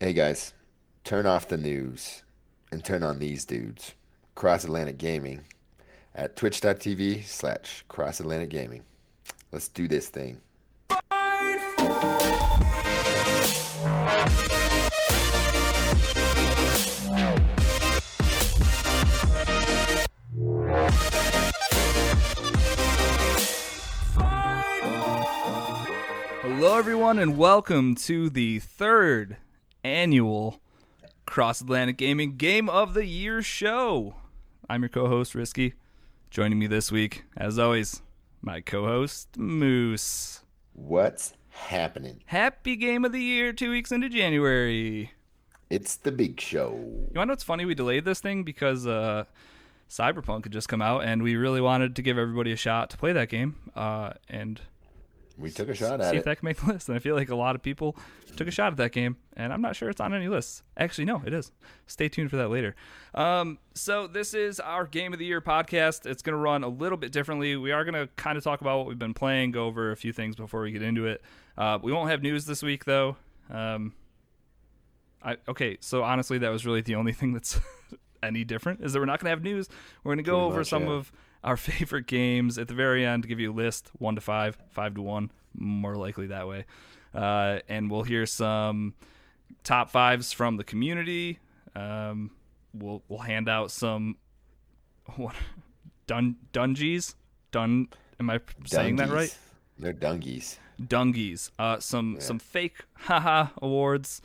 Hey guys, turn off the news and turn on these dudes. Cross Atlantic Gaming at twitch.tv slash cross Atlantic Gaming. Let's do this thing. Hello, everyone, and welcome to the third annual Cross Atlantic Gaming Game of the Year show. I'm your co host, Risky. Joining me this week, as always, my co host, Moose. What's happening? Happy Game of the Year, two weeks into January. It's the big show. You want to know what's funny? We delayed this thing because uh, Cyberpunk had just come out, and we really wanted to give everybody a shot to play that game. Uh, and We took a shot at see if that can make the list. And I feel like a lot of people took a shot at that game, and I'm not sure it's on any lists. Actually, no, it is. Stay tuned for that later. Um, so this is our Game of the Year podcast. It's going to run a little bit differently. We are going to kind of talk about what we've been playing, go over a few things before we get into it. Uh, we won't have news this week, though. Um, I okay. So honestly, that was really the only thing that's any different is that we're not going to have news. We're going to go Pretty over much, some yeah. of our favorite games at the very end. Give you a list, one to five, five to one, more likely that way. Uh, and we'll hear some top fives from the community. Um, we'll we'll hand out some what dun dungies dun. Am I saying that right? They're dungies. Dungies. Uh, some some fake haha awards.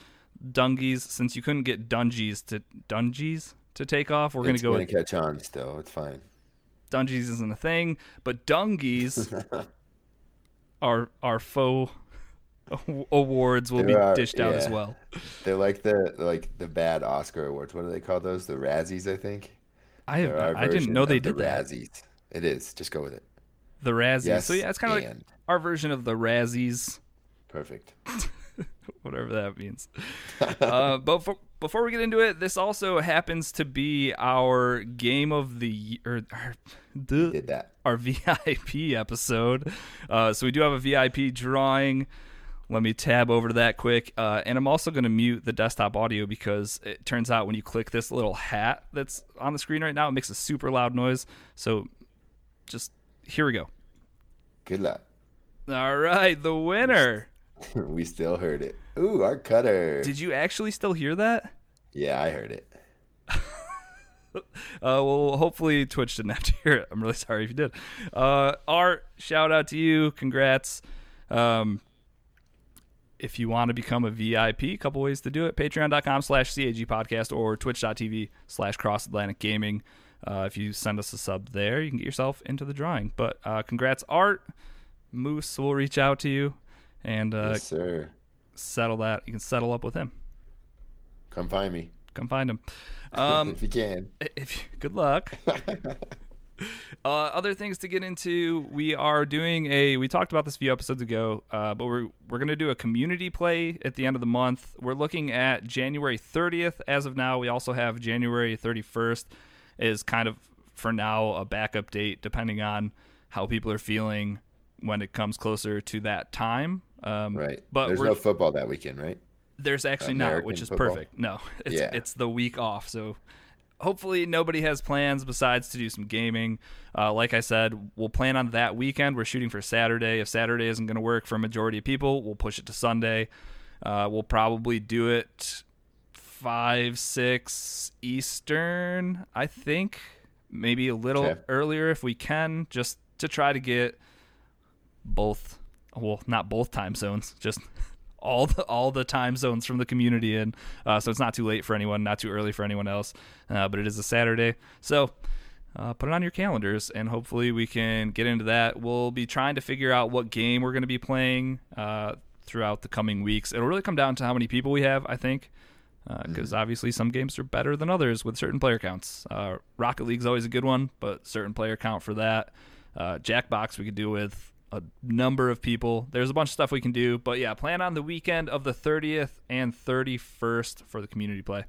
Dungies. Since you couldn't get dungies to dungies to take off, we're it's gonna go gonna with catch on still. It's fine. Dungies isn't a thing, but dungies are are faux awards will be are- dished out as well. They're like the like the bad Oscar awards. What do they call those? The Razzies, I think. I have, I didn't know they of the did that. Razzies. It is. Just go with it. The Razzies. Yes. so yeah, it's kind of like our version of the Razzies. Perfect. whatever that means. uh, but for, before we get into it, this also happens to be our game of the year, or, our, the, Did that. our VIP episode. Uh, so we do have a VIP drawing. Let me tab over to that quick. Uh, and I'm also going to mute the desktop audio because it turns out when you click this little hat that's on the screen right now, it makes a super loud noise. So just here we go. Good luck. All right, the winner. we still heard it. Ooh, our cutter. Did you actually still hear that? yeah, I heard it. Uh, well, hopefully Twitch didn't have to hear it. I'm really sorry if you did. Uh, Art, shout out to you. Congrats. Um, if you want to become a VIP, a couple ways to do it. Patreon.com slash CAG podcast or twitch.tv slash cross Atlantic gaming. Uh, if you send us a sub there, you can get yourself into the drawing. But uh, congrats, Art. Moose will reach out to you and uh, yes, sir. Settle that. You can settle up with him. Come find me Come find him. Um, if you can. if good luck. uh, other things to get into, we are doing a. We talked about this a few episodes ago, uh, but we're we're gonna do a community play at the end of the month. We're looking at January 30th as of now. We also have January 31st is kind of for now a backup date, depending on how people are feeling when it comes closer to that time. Um, Right. but There's no football that weekend, right? there's actually not, which is football? perfect. No, it's Yeah. it's the week off, so hopefully nobody has plans besides to do some gaming. Uh, like I said, we'll plan on that weekend. We're shooting for Saturday. If Saturday isn't going to work for a majority of people, we'll push it to Sunday. Uh, we'll probably do it five six Eastern, I think. Maybe a little Okay. earlier if we can, just to try to get both. Well, not both time zones, just all the all the time zones from the community in. Uh, so it's not too late for anyone, not too early for anyone else. Uh, but it is a Saturday, so uh, put it on your calendars, and hopefully we can get into that. We'll be trying to figure out what game we're going to be playing uh, throughout the coming weeks. It'll really come down to how many people we have, I think. Because obviously some games are better than others with certain player counts. Uh, Rocket League's always a good one, but certain player count for that. Uh, Jackbox we could do with a number of people. There's a bunch of stuff we can do, but yeah, plan on the weekend of the 30th and 31st for the community play.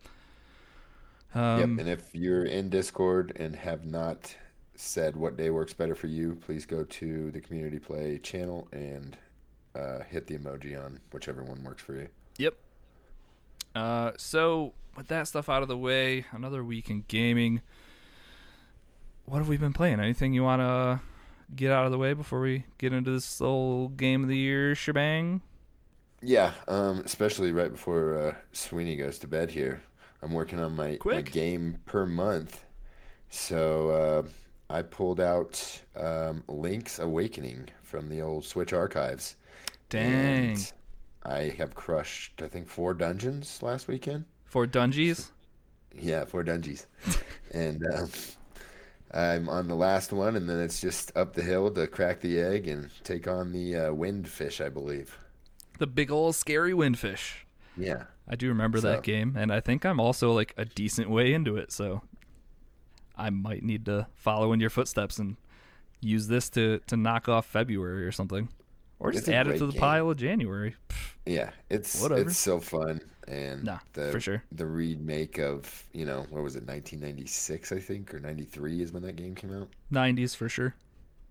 Um, yep. And if you're in Discord and have not said what day works better for you, please go to the community play channel and uh, hit the emoji on whichever one works for you. Yep. Uh, so with that stuff out of the way, another week in gaming. What have we been playing? Anything you want to get out of the way before we get into this little game of the year shebang? Yeah, um, especially right before uh, Sweeney goes to bed here. I'm working on my, my game per month. So uh, I pulled out um, Link's Awakening from the old Switch archives. Dang. And I have crushed, I think, four dungeons last weekend. Four Dungeons? Yeah, four dungeons. and um, I'm on the last one, and then it's just up the hill to crack the egg and take on the uh, windfish, I believe. The big old scary windfish. Yeah. I do remember So- that game, and I think I'm also like a decent way into it, so I might need to follow in your footsteps and use this to, to knock off February or something. Or just add it to the game. pile of January. Yeah, it's Whatever. it's so fun, and Nah, the for sure. the remake of you know what was it 1996 I think or 93 is when that game came out, 90s for sure.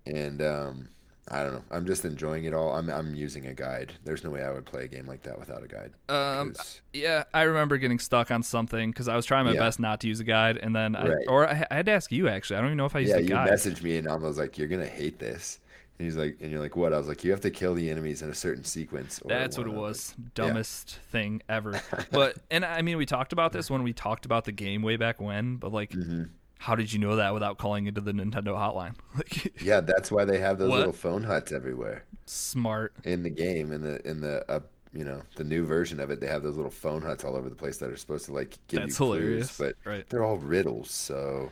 and um, I don't know, I'm just enjoying it all. I'm I'm using a guide. There's no way I would play a game like that without a guide. Um, 'cause- yeah, I remember getting stuck on something because I was trying my Yeah. best not to use a guide, and then I, Right. or I, I had to ask you actually. I don't even know if I used yeah, a you guide. messaged me and I was like, "You're gonna hate this," he's like, "And you're like, what?" I was like, "You have to kill the enemies in a certain sequence." Or That's what it was. Dumbest thing ever. but and I mean, we talked about this when we talked about the game way back when. But like, Mhm. how did you know that without calling into the Nintendo hotline? Like. Yeah, that's why they have those What? little phone huts everywhere. smart. in the game in the in the uh, you know the new version of it they have those little phone huts all over the place that are supposed to like give That's you hilarious. clues but Right. they're all riddles so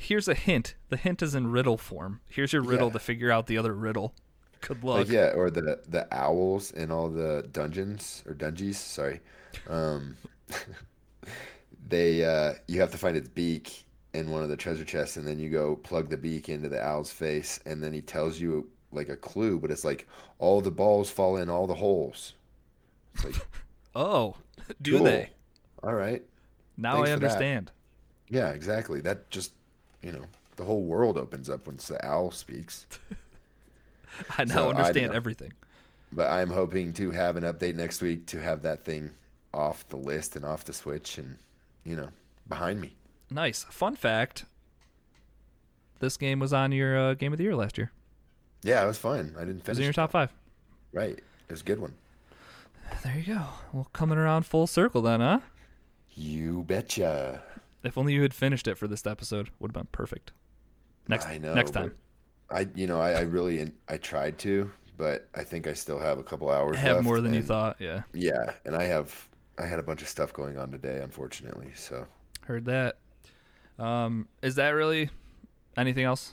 Here's a hint. The hint is in riddle form. Here's your riddle Yeah. to figure out the other riddle. Good luck. like yeah or the the owls in all the dungeons or dungeons sorry um they uh you have to find its beak in one of the treasure chests and then you go plug the beak into the owl's face and then he tells you like a clue but it's like all the balls fall in all the holes it's like Oh, do cool. they? all right Now Thanks I understand. Yeah, exactly. That just, you know, the whole world opens up once the owl speaks. I now So, understand know. everything. But I'm hoping to have an update next week to have that thing off the list and off the Switch and, you know, behind me. Nice. Fun fact. This game was on your uh, game of the year last year. Yeah, it was fun. I didn't It was in your top five. Right. It was a good one. There you go. Well, coming around full circle then, huh? You betcha. If only you had finished it for this episode, would have been perfect. Next, I know. next time. I, you know, I, I really, I tried to, but I think I still have a couple hours I Have more than you thought. Yeah, Yeah, and I have, I had a bunch of stuff going on today, unfortunately. So heard that. Um, is that really anything else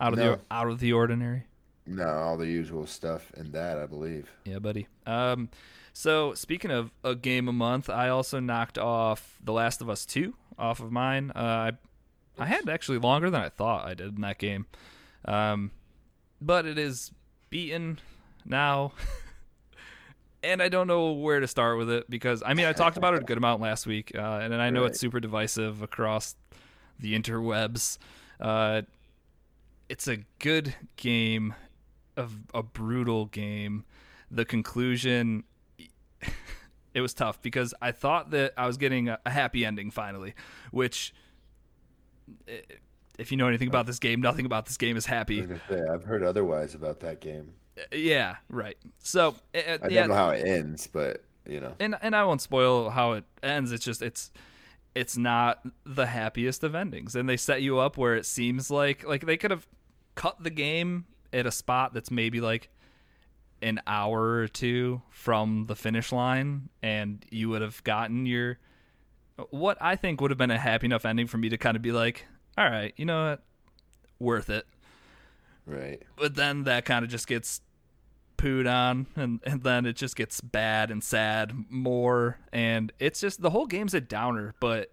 out of No. the out of the ordinary? no, all the usual stuff and that I believe. Yeah, buddy. Um, so speaking of a game a month, I also knocked off The Last of Us Two off of mine. Uh, I I had actually longer than I thought I did in that game, um, but it is beaten now, and I don't know where to start with it because I mean I talked about it a good amount last week, uh, and I know Right. it's super divisive across the interwebs. Uh, it's a good game, of a brutal game. The conclusion, it was tough because I thought that I was getting a, a happy ending finally, which, eh, if you know anything about this game, nothing about this game is happy. say, I've heard otherwise about that game. Eh, yeah, right. So, uh, I don't know how it ends, but you know, and and I won't spoil how it ends. It's just it's it's not the happiest of endings, and they set you up where it seems like like they could have cut the game at a spot that's maybe like an hour or two from the finish line, and you would have gotten your what I think would have been a happy enough ending for me to kind of be like, all right, you know what, worth it right? but then that kind of just gets pooed on and, and then it just gets bad and sad more and it's just the whole game's a downer but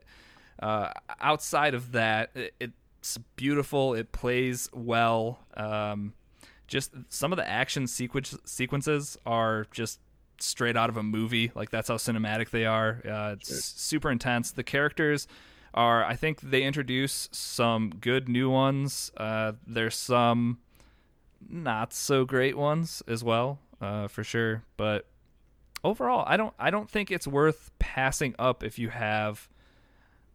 uh, outside of that it, it's beautiful it plays well um, just some of the action sequence sequences are just straight out of a movie like that's how cinematic they are uh, it's Sure. super intense the characters are i think they introduce some good new ones uh, there's some not so great ones as well, uh, for sure. But overall, I don't I don't think it's worth passing up if you have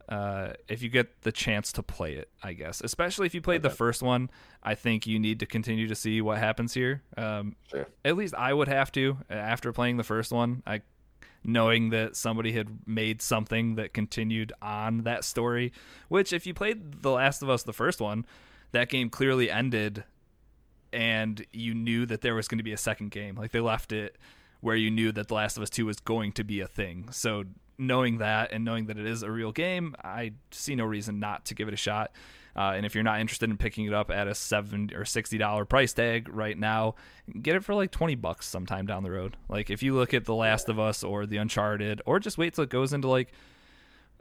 uh, if you get the chance to play it, I guess. Especially if you played okay. the first one, I think you need to continue to see what happens here. Um, sure. At least I would have to after playing the first one. I knowing that somebody had made something that continued on that story. Which, if you played The Last of Us, the first one, that game clearly ended, and you knew that there was going to be a second game. Like they left it where you knew that The Last of Us 2 was going to be a thing. So knowing that and knowing that it is a real game, I see no reason not to give it a shot. Uh, and if you're not interested in picking it up at a seven or sixty dollar price tag right now, get it for like twenty bucks sometime down the road. Like if you look at The Last of Us or The Uncharted, or just wait till it goes into like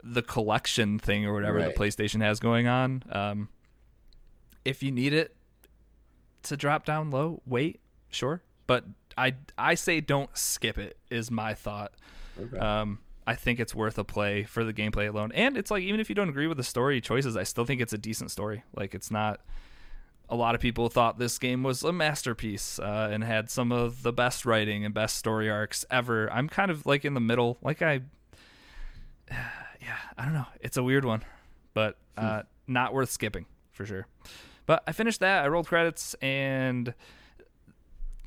the collection thing or whatever right. the PlayStation has going on. Um, if you need it to drop down low, wait, sure, but I I say don't skip it. Is my thought. Okay. Um, I think it's worth a play for the gameplay alone. And it's like even if you don't agree with the story choices, I still think it's a decent story. Like it's not a lot of people thought this game was a masterpiece uh, and had some of the best writing and best story arcs ever. I'm kind of like in the middle. Like I yeah, I don't know. It's a weird one, but uh, hmm. not worth skipping for sure. But I finished that. I rolled credits and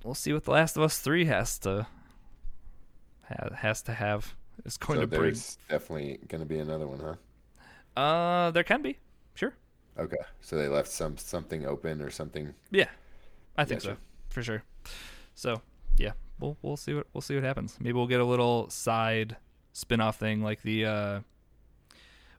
we'll see what The Last of Us 3 has to has to have is going so to bring. There's definitely going to be another one, huh? Uh, there can be, sure. Okay, so they left some something open or something. Yeah, I think so for sure. So yeah, we'll we'll see what we'll see what happens. Maybe we'll get a little side spin-off thing like the uh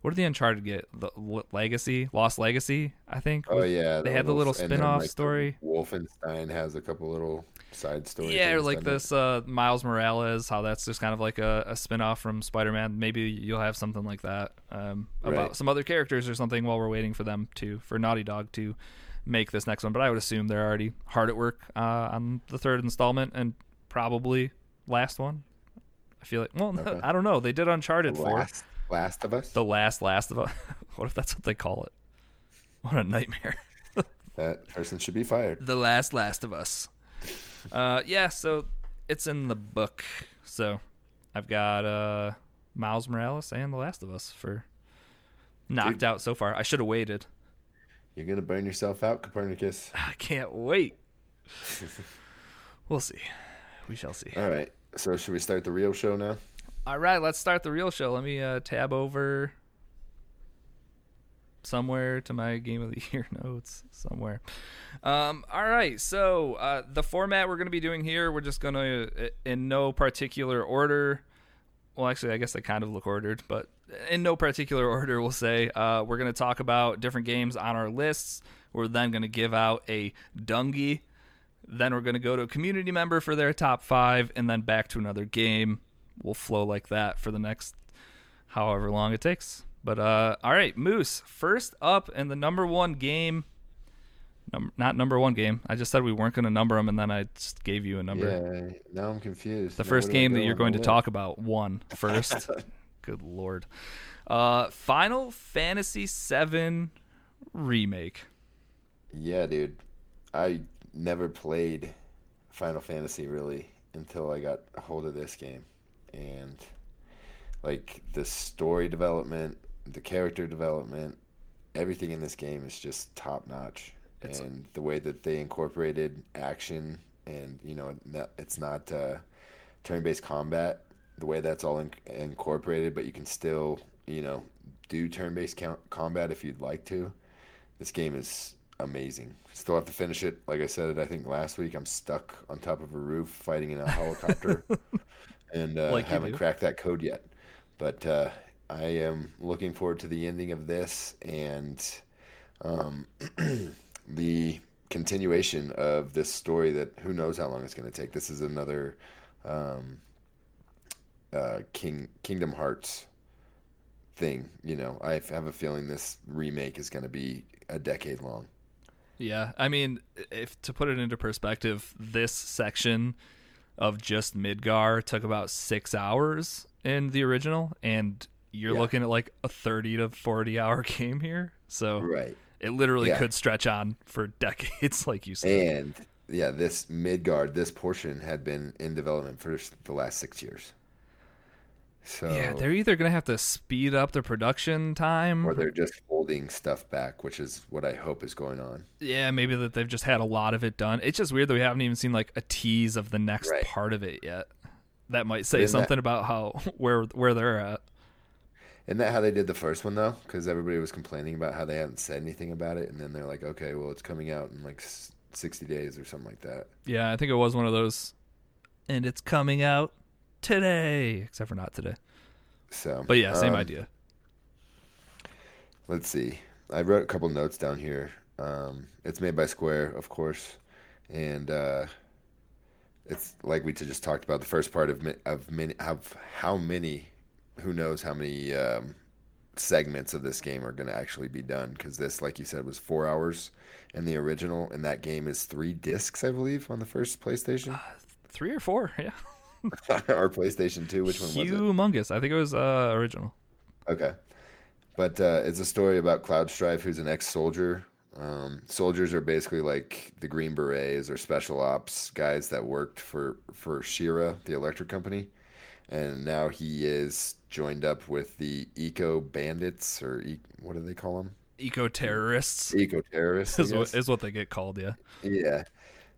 what did the Uncharted get? The Legacy, Lost Legacy, I think. Oh yeah, they had the little spin-off like story. Wolfenstein has a couple little side stories. Yeah, or like this uh, Miles Morales, how that's just kind of like a, a spin-off from Spider-Man. Maybe you'll have something like that um, about right. some other characters or something while we're waiting for them to for Naughty Dog to make this next one. But I would assume they're already hard at work uh, on the third installment and probably last one. I feel like well, okay. I don't know. They did Uncharted last, Last of Us. The last Last of Us. what if that's what they call it? What a nightmare. that person should be fired. The last Last of Us. Uh, yeah, so it's in the book. So I've got uh, Miles Morales and The Last of Us for knocked Dude, out so far. I should have waited. You're gonna burn yourself out, Copernicus. I can't wait. we'll see. We shall see. All right. So should we start the real show now? All right, let's start the real show. Let me uh, tab over somewhere to my game of the year notes somewhere. Um, all right, so uh, the format we're going to be doing here, we're just going to, in no particular order. Well, actually, I guess they kind of look ordered, but in no particular order, we'll say uh, we're going to talk about different games on our lists. We're then going to give out a dungy. Then we're going to go to a community member for their top five, and then back to another game. We'll flow like that for the next however long it takes. But uh, all right, Moose. First up in the number one game. Num- not number one game. I just said we weren't going to number them, and then I just gave you a number. Yeah, now I'm confused. The now first game that you're going to talk about won first. Good lord. Uh, Final Fantasy VII remake. Yeah, dude. I never played Final Fantasy really until I got a hold of this game, and like the story development the character development, everything in this game is just top notch. And the way that they incorporated action and you know it's not uh, turn-based combat, the way that's all in- incorporated, but you can still you know do turn-based combat if you'd like to. This game is amazing. Still have to finish it. Like I said, I think last week I'm stuck on top of a roof fighting in a helicopter, and uh, like haven't cracked that code yet. But uh, I am looking forward to the ending of this and um, the continuation of this story that who knows how long it's going to take. This is another um, uh, King Kingdom Hearts thing. You know, I have a feeling this remake is going to be a decade long. Yeah, I mean, if to put it into perspective, this section of just Midgar took about six hours in the original, and you're yeah. looking at like a 30 to 40 hour game here. So right. it literally yeah. could stretch on for decades, like you said. And yeah, this Midgard, this portion had been in development for the last six years. So Yeah, they're either gonna have to speed up the production time, or they're just holding stuff back, which is what I hope is going on. yeah, maybe that they've just had a lot of it done. It's just weird that we haven't even seen like a tease of the next Right. part of it yet. That might say Isn't that- something about how where where they're at. Isn't that how they did the first one though? Because everybody was complaining about how they hadn't said anything about it, and then they're like, okay, well, it's coming out in like sixty days or something like that. Yeah, I think it was one of those, and it's coming out today, except for not today. So, But yeah, same um, idea. Let's see. I wrote a couple notes down here. Um, it's made by Square, of course, and uh, it's like we just talked about the first part of of many of how many, who knows how many um, segments of this game are going to actually be done because this, like you said, was four hours in the original, and that game is three discs, I believe, on the first PlayStation Three or four, yeah. or PlayStation Two. Which one was it? Humongous. I think it was uh, original. Okay. But uh, it's a story about Cloud Strife, who's an ex-soldier. Um, soldiers are basically like the Green Berets or special ops guys that worked for for Shinra, the electric company, and now he is joined up with the Eco Bandits or e- what do they call them? Eco terrorists Eco Terrorists. Is what, is what they get called. Yeah. Yeah,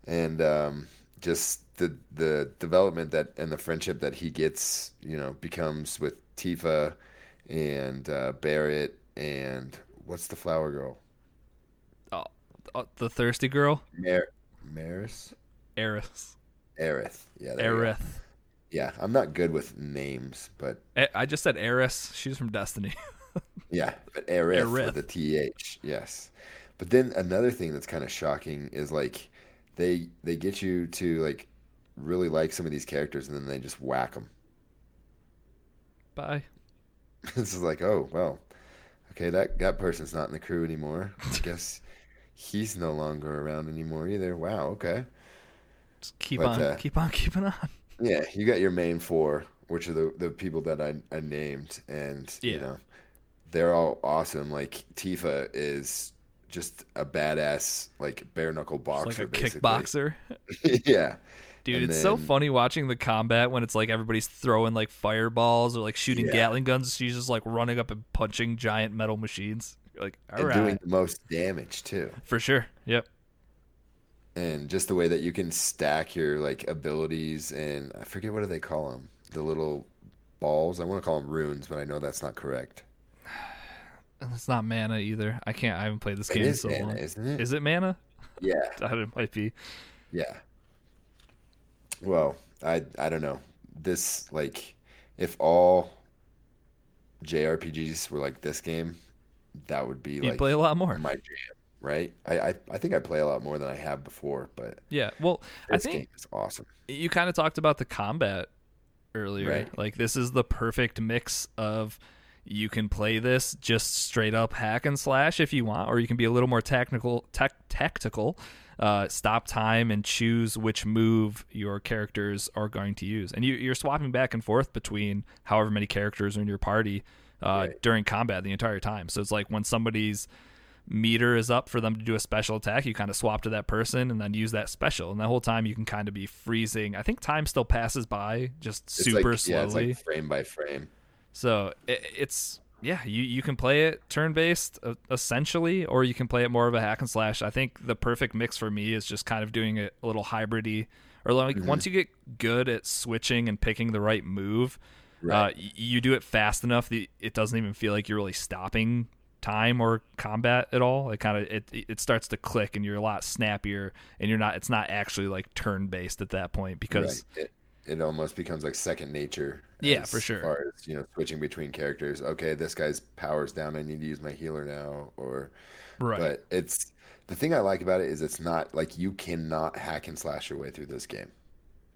and um, just the the development that and the friendship that he gets, you know, becomes with Tifa and uh, Barret and what's the flower girl? Oh, the thirsty girl, Mar- Maris? Eris. Aerith. Yeah. Aerith. Yeah, I'm not good with names, but I just said Eris. She's from Destiny. yeah, but Aerith, Aerith. with a th. Yes. But then another thing that's kind of shocking is like they they get you to like really like some of these characters and then they just whack them. Bye. This is like, oh well, okay, that that person's not in the crew anymore. I guess he's no longer around anymore either. Wow, okay. Just keep But, on, uh, keep on, keeping on. Yeah, you got your main four, which are the the people that I I named, and you know, they're all awesome. Like Tifa is just a badass, like bare knuckle boxer, like a basically. kickboxer. yeah, Dude, And it's so funny watching the combat when it's like everybody's throwing like fireballs or like shooting Yeah. Gatling guns. She's just like running up and punching giant metal machines. You're like, all and right, doing the most damage too. for sure. Yep. and just the way that you can stack your like abilities and I forget what do they call them the little balls I want to call them runes but I know that's not correct it's not mana either. I can't. I haven't played this it game is so mana, long. isn't it Is it mana? yeah it might be. yeah well I I don't know this like if all JRPGs were like this game that would be You like play a lot more. my jam right I, I I think I play a lot more than I have before but Yeah. Well, I think game is awesome you kind of talked about the combat earlier. Right. Like this is the perfect mix of you can play this just straight up hack and slash if you want, or you can be a little more technical, tech, tactical. Uh, stop time and choose which move your characters are going to use, and you, you're swapping back and forth between however many characters are in your party uh, Right. during combat the entire time. So it's like when somebody's meter is up for them to do a special attack, you kind of swap to that person and then use that special. And the whole time you can kind of be freezing. I think time still passes by just it's super like, yeah it's slowly. like frame by frame so it, it's yeah, you you can play it turn based uh, essentially, or you can play it more of a hack and slash. I think the perfect mix for me is just kind of doing it a little hybridy, or like Mm-hmm. once you get good at switching and picking the right move. Uh, Right. y- you do it fast enough that it doesn't even feel like you're really stopping time or combat at all. It kind of it it starts to click and you're a lot snappier and you're not. It's not actually like turn based at that point because Right. It, almost becomes like second nature. Yeah, for sure. As far as you know, switching between characters. Okay, this guy's powers down. I need to use my healer now. Or, right. but it's the thing I like about it is it's not like you cannot hack and slash your way through this game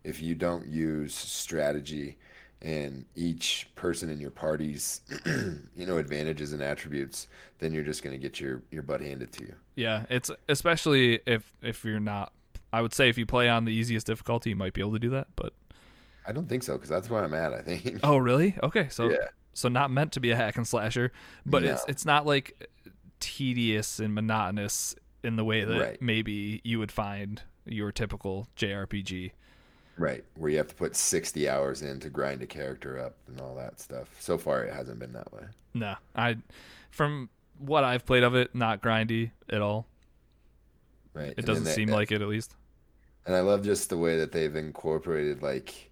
if you don't use strategy and each person in your party's you know advantages and attributes then you're just going to get your your butt handed to you Yeah, it's especially if if you're not. I would say if you play on the easiest difficulty, you might be able to do that. But i don't think so because that's where i'm at i think oh, really? Okay, so Yeah. so not meant to be a hack and slasher, but it's No. it's not like tedious and monotonous in the way that Right. maybe you would find your typical JRPG. Right, where you have to put 60 hours in to grind a character up and all that stuff. So far, it hasn't been that way. No, I, from what I've played of it, not grindy at all. Right. It and doesn't then seem that- like it, at least. And I love just the way that they've incorporated like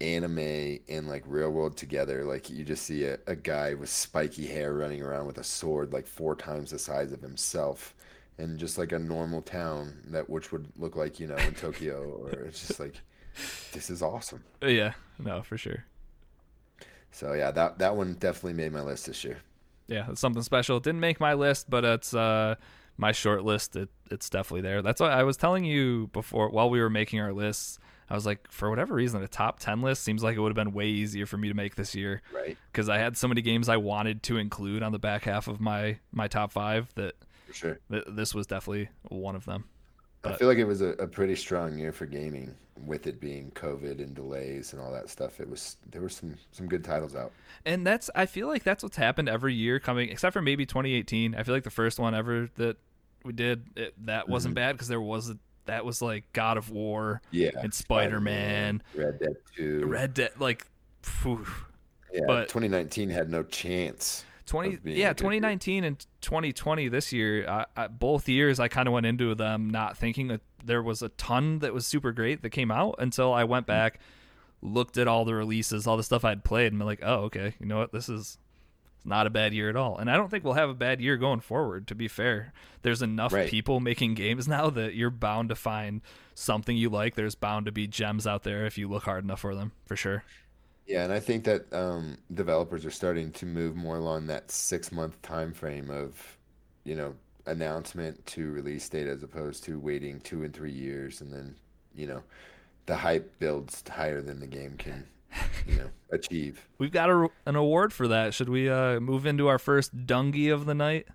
anime and like real world together. Like you just see a, a guy with spiky hair running around with a sword like four times the size of himself in just like a normal town that which would look like, you know, in Tokyo or it's just like this is awesome. Yeah, no, for sure. So yeah, that that one definitely made my list this year. Yeah, it's something special. It didn't make my list, but it's uh my short list. It it's definitely there. That's why I was telling you before while we were making our lists. I was like, for whatever reason, a top ten list seems like it would have been way easier for me to make this year Right. because I had so many games I wanted to include on the back half of my my top five that For sure. th- this was definitely one of them. I feel like it was a, a pretty strong year for gaming with it being COVID and delays and all that stuff. It was there were some some good titles out. And that's I feel like that's what's happened every year coming except for maybe 2018. I feel like the first one ever that we did it, that wasn't mm-hmm. bad because there was a, that was like God of War Yeah. and Spider-Man, Red Dead 2. Red Dead like phew, yeah, but- 2019 had no chance. 20 yeah a year. 2019 and 2020 this year I, I, both years i kind of went into them not thinking that there was a ton that was super great that came out until i went mm. back looked at all the releases all the stuff i'd played and been like oh okay you know what this is not a bad year at all. And i don't think we'll have a bad year going forward to be fair. There's enough Right. people making games now that you're bound to find something you like. There's bound to be gems out there if you look hard enough for them for sure. Yeah, and I think that um, developers are starting to move more along that six month time frame of, you know, announcement to release date as opposed to waiting two and three years and then, you know, the hype builds higher than the game can, you know, achieve. we've got a, an award for that should we uh, move into our first dungy of the night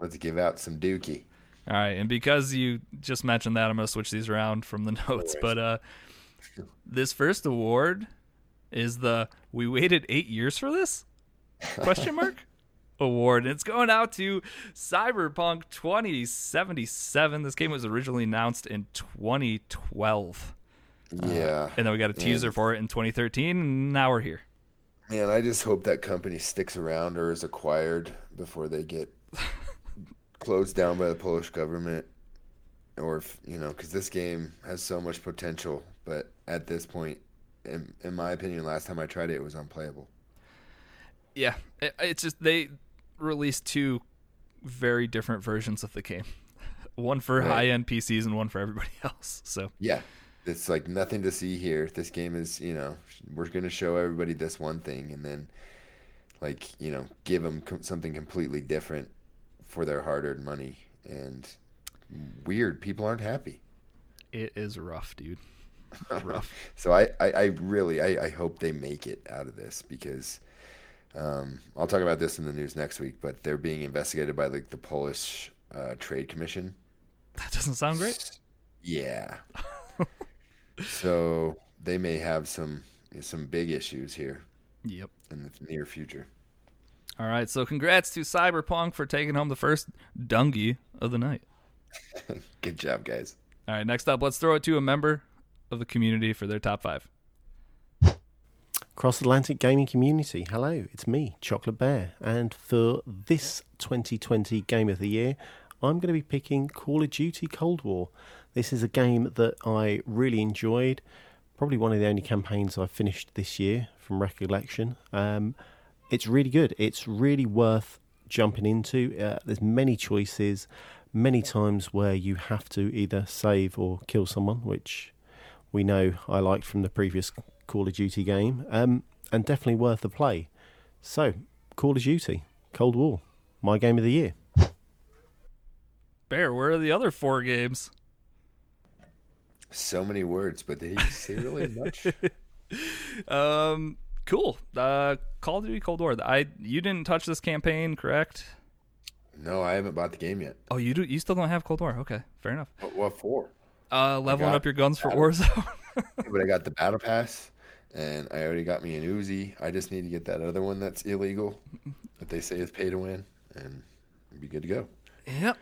Let's give out some dookie. All right, and because you just mentioned that, I'm gonna switch these around from the notes. worries. But uh, this first award is the "We waited eight years for this?" question mark award. And it's going out to Cyberpunk 2077. This game was originally announced in 2012, Uh, yeah. and then we got a teaser for it in 2013. And now we're here. Man, I just hope that company sticks around or is acquired before they get closed down by the Polish government. Or, if, you know, because this game has so much potential, but at this point, in, in my opinion, last time I tried it, it was unplayable. Yeah, it, it's just they released two very different versions of the game. One for Right. high-end PCs and one for everybody else. So Yeah, it's like nothing to see here. This game is, you know, we're going to show everybody this one thing and then, like, you know, give them com- something completely different for their hard earned money. And weird, people aren't happy. it is rough, dude. rough. So I, I, I really, I, I hope they make it out of this because um, I'll talk about this in the news next week. But they're being investigated by like the Polish uh, Trade Commission. That doesn't sound great. Yeah. so they may have some some big issues here Yep. in the near future. All right, so congrats to Cyberpunk for taking home the first dungy of the night. Good job, guys. All right, next up, let's throw it to a member of the community for their top five. Cross Atlantic gaming community. Hello, it's me, Chocolate Bear. And for this 2020 Game of the Year, I'm going to be picking Call of Duty Cold War. This is a game that I really enjoyed. Probably one of the only campaigns I've finished this year from recollection. Um, it's really good. It's really worth jumping into. Uh, there's many choices, many times where you have to either save or kill someone, which we know I liked from the previous Call of Duty game, um, and definitely worth the play. So, Call of Duty, Cold War, my game of the year. Bear, where are the other four games? So many words, but they say really much. Um, cool. Uh, Call of Duty Cold War. I you didn't touch this campaign, correct? No, I haven't bought the game yet. Oh, you do. You still don't have Cold War. Okay, fair enough. What, what for? Uh, leveling up your guns for Battle- Warzone. but I got the battle pass, and I already got me an Uzi. I just need to get that other one that's illegal, that they say is pay to win, and be good to go. Yep.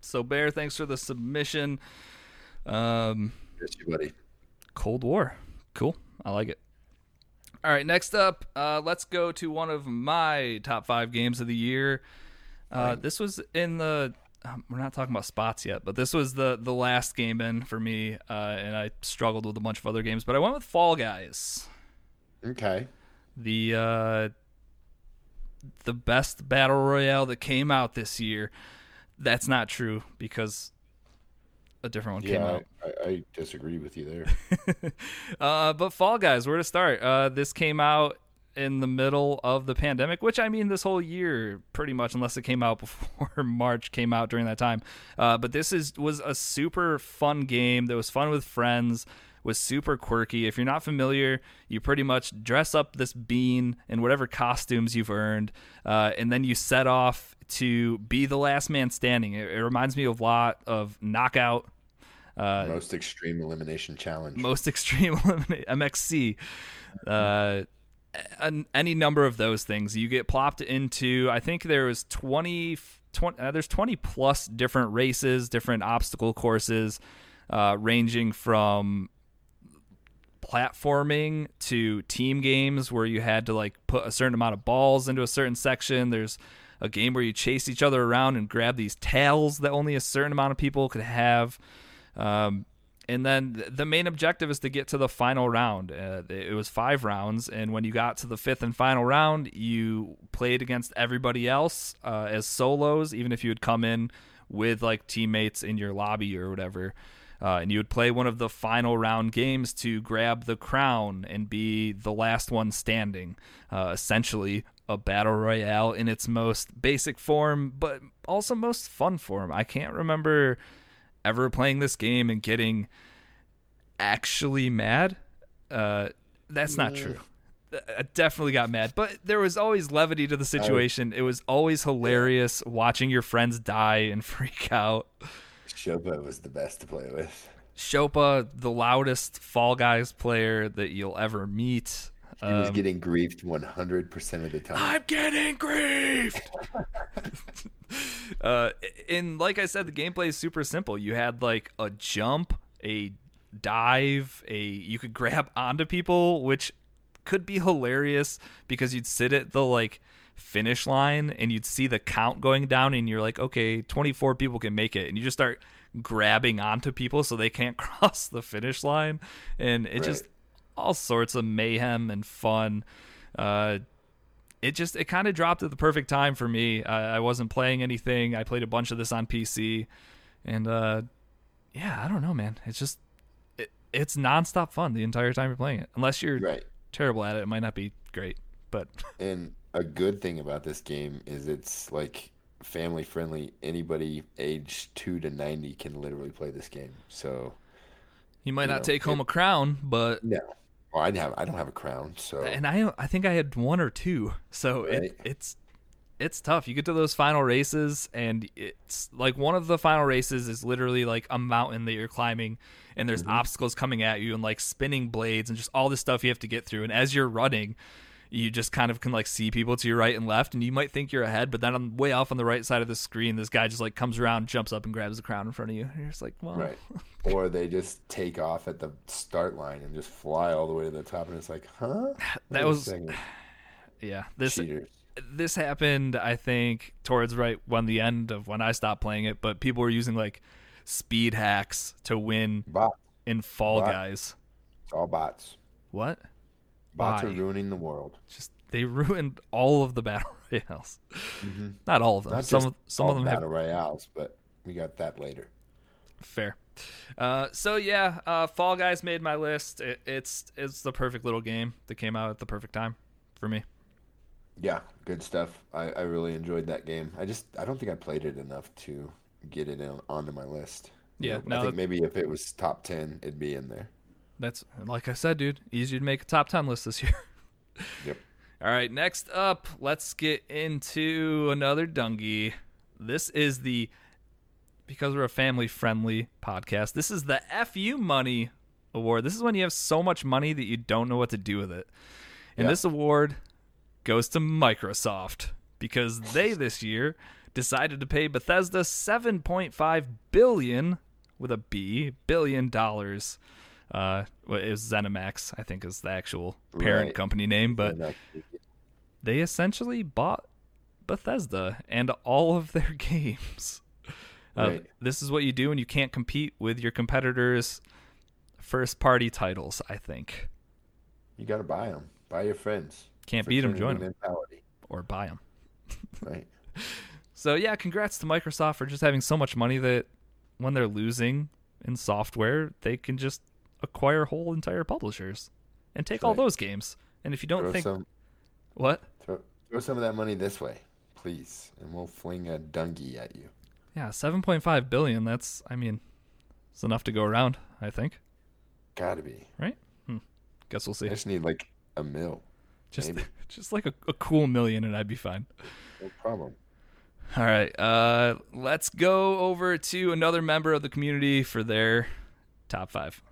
So Bear, thanks for the submission. Um, Yes, you buddy. Cold War. Cool. I like it. All right, next up, uh, let's go to one of my top five games of the year. Uh, this was in the. Um, we're not talking about spots yet, but this was the the last game in for me, uh, and I struggled with a bunch of other games, but I went with Fall Guys, Okay. the uh, the best battle royale that came out this year. That's not true because a different one came out. I, I disagree with you there. uh, but Fall Guys, where to start? Uh, this came out in the middle of the pandemic, which I mean, this whole year, pretty much, unless it came out before March came out during that time. Uh, but this is was a super fun game that was fun with friends. Was super quirky. If you're not familiar, you pretty much dress up this bean in whatever costumes you've earned, uh, and then you set off to be the last man standing. It, it reminds me a lot of Knockout uh, Most extreme elimination challenge. most extreme eliminate MXC, uh, an, any number of those things. You get plopped into. I think there was 20, 20 uh, there's twenty plus different races, different obstacle courses, uh, ranging from platforming to team games where you had to like put a certain amount of balls into a certain section. There's a game where you chase each other around and grab these tails that only a certain amount of people could have. Um, and then the main objective is to get to the final round. Uh, it was five rounds, and when you got to the fifth and final round, you played against everybody else uh, as solos, even if you had come in with like teammates in your lobby or whatever. Uh, and you would play one of the final round games to grab the crown and be the last one standing. Uh, essentially, a battle royale in its most basic form, but also most fun form. I can't remember ever playing this game and getting actually mad. Uh, that's not true. I definitely got mad, but there was always levity to the situation. It was always hilarious watching your friends die and freak out. Shopa was the best to play with. Shopa, the loudest Fall Guys player that you'll ever meet. He was Um, getting griefed 100% of the time. I'm getting griefed. uh, and like I said, the gameplay is super simple. You had like a jump, a dive, a you could grab onto people, which could be hilarious because you'd sit at the like finish line and you'd see the count going down and you're like, okay, 24 people can make it, and you just start grabbing onto people so they can't cross the finish line, and it just all sorts of mayhem and fun. Uh, it just it kind of dropped at the perfect time for me. I, I wasn't playing anything. I played a bunch of this on PC, and uh, yeah, I don't know, man. It's just it, it's nonstop fun the entire time you're playing it. Unless you're Right. terrible at it, it might not be great. But And a good thing about this game is it's like family friendly. Anybody aged 2 to 90 can literally play this game. So, you might You not know, take home it- a crown, but no. Well, I have I don't have a crown, so and I I think I had one or two. So Right. it, it's it's tough. You get to those final races, and it's like one of the final races is literally like a mountain that you're climbing, and there's mm-hmm. obstacles coming at you, and like spinning blades, and just all this stuff you have to get through. And as you're running, you just kind of can like see people to your right and left, and you might think you're ahead, but then on way off on the right side of the screen, this guy just like comes around, jumps up, and grabs the crown in front of you. And you're just like, well, right. or they just take off at the start line and just fly all the way to the top and it's like, "Huh?" That was- yeah. This cheaters. this happened i think towards right when the end of when i stopped playing it but people were using like speed hacks to win Bot. in fall Bot. guys It's all bots. what Bots are ruining the world. just they ruined all of the battle royales not all of them Mm-hmm. Not some some of them have battle royales, but we got that later. fair uh, so yeah uh, fall guys made my list it, it's it's the perfect little game that came out at the perfect time for me Yeah, good stuff. I, I really enjoyed that game. I just I don't think I played it enough to get it in, onto my list. You Yeah, know, no, I think that- maybe if it was top ten, it'd be in there. That's like I said, dude. Easy to make a top ten list this year. Yep. All right, next up, let's get into another Dungy. This is the because we're a family friendly podcast. This is the FU Money Award. This is when you have so much money that you don't know what to do with it. And Yeah. this award goes to Microsoft because they this year decided to pay Bethesda 7.5 billion with a B billion dollars. Uh, well, it was ZeniMax, I think, is the actual parent Right. company name, but they essentially bought Bethesda and all of their games. Uh, Right. This is what you do when you can't compete with your competitors' first party titles, I think. you got to buy them. Buy your friends. Can't beat 'em, Fraternity join 'em. Mentality, Or buy them. right? So, yeah, congrats to Microsoft for just having so much money that when they're losing in software, they can just acquire whole entire publishers and take all Right. those games. And if you don't throw think. some, What? throw, throw some of that money this way, please, and we'll fling a dungy at you. Yeah, 7.5 billion. That's, I mean, it's enough to go around, I think. Got to be. Right. Hmm. Guess we'll see. I just need like a mil. Just, maybe. just like a, a cool million, and I'd be fine. No problem. All right, uh, let's go over to another member of the community for their top five.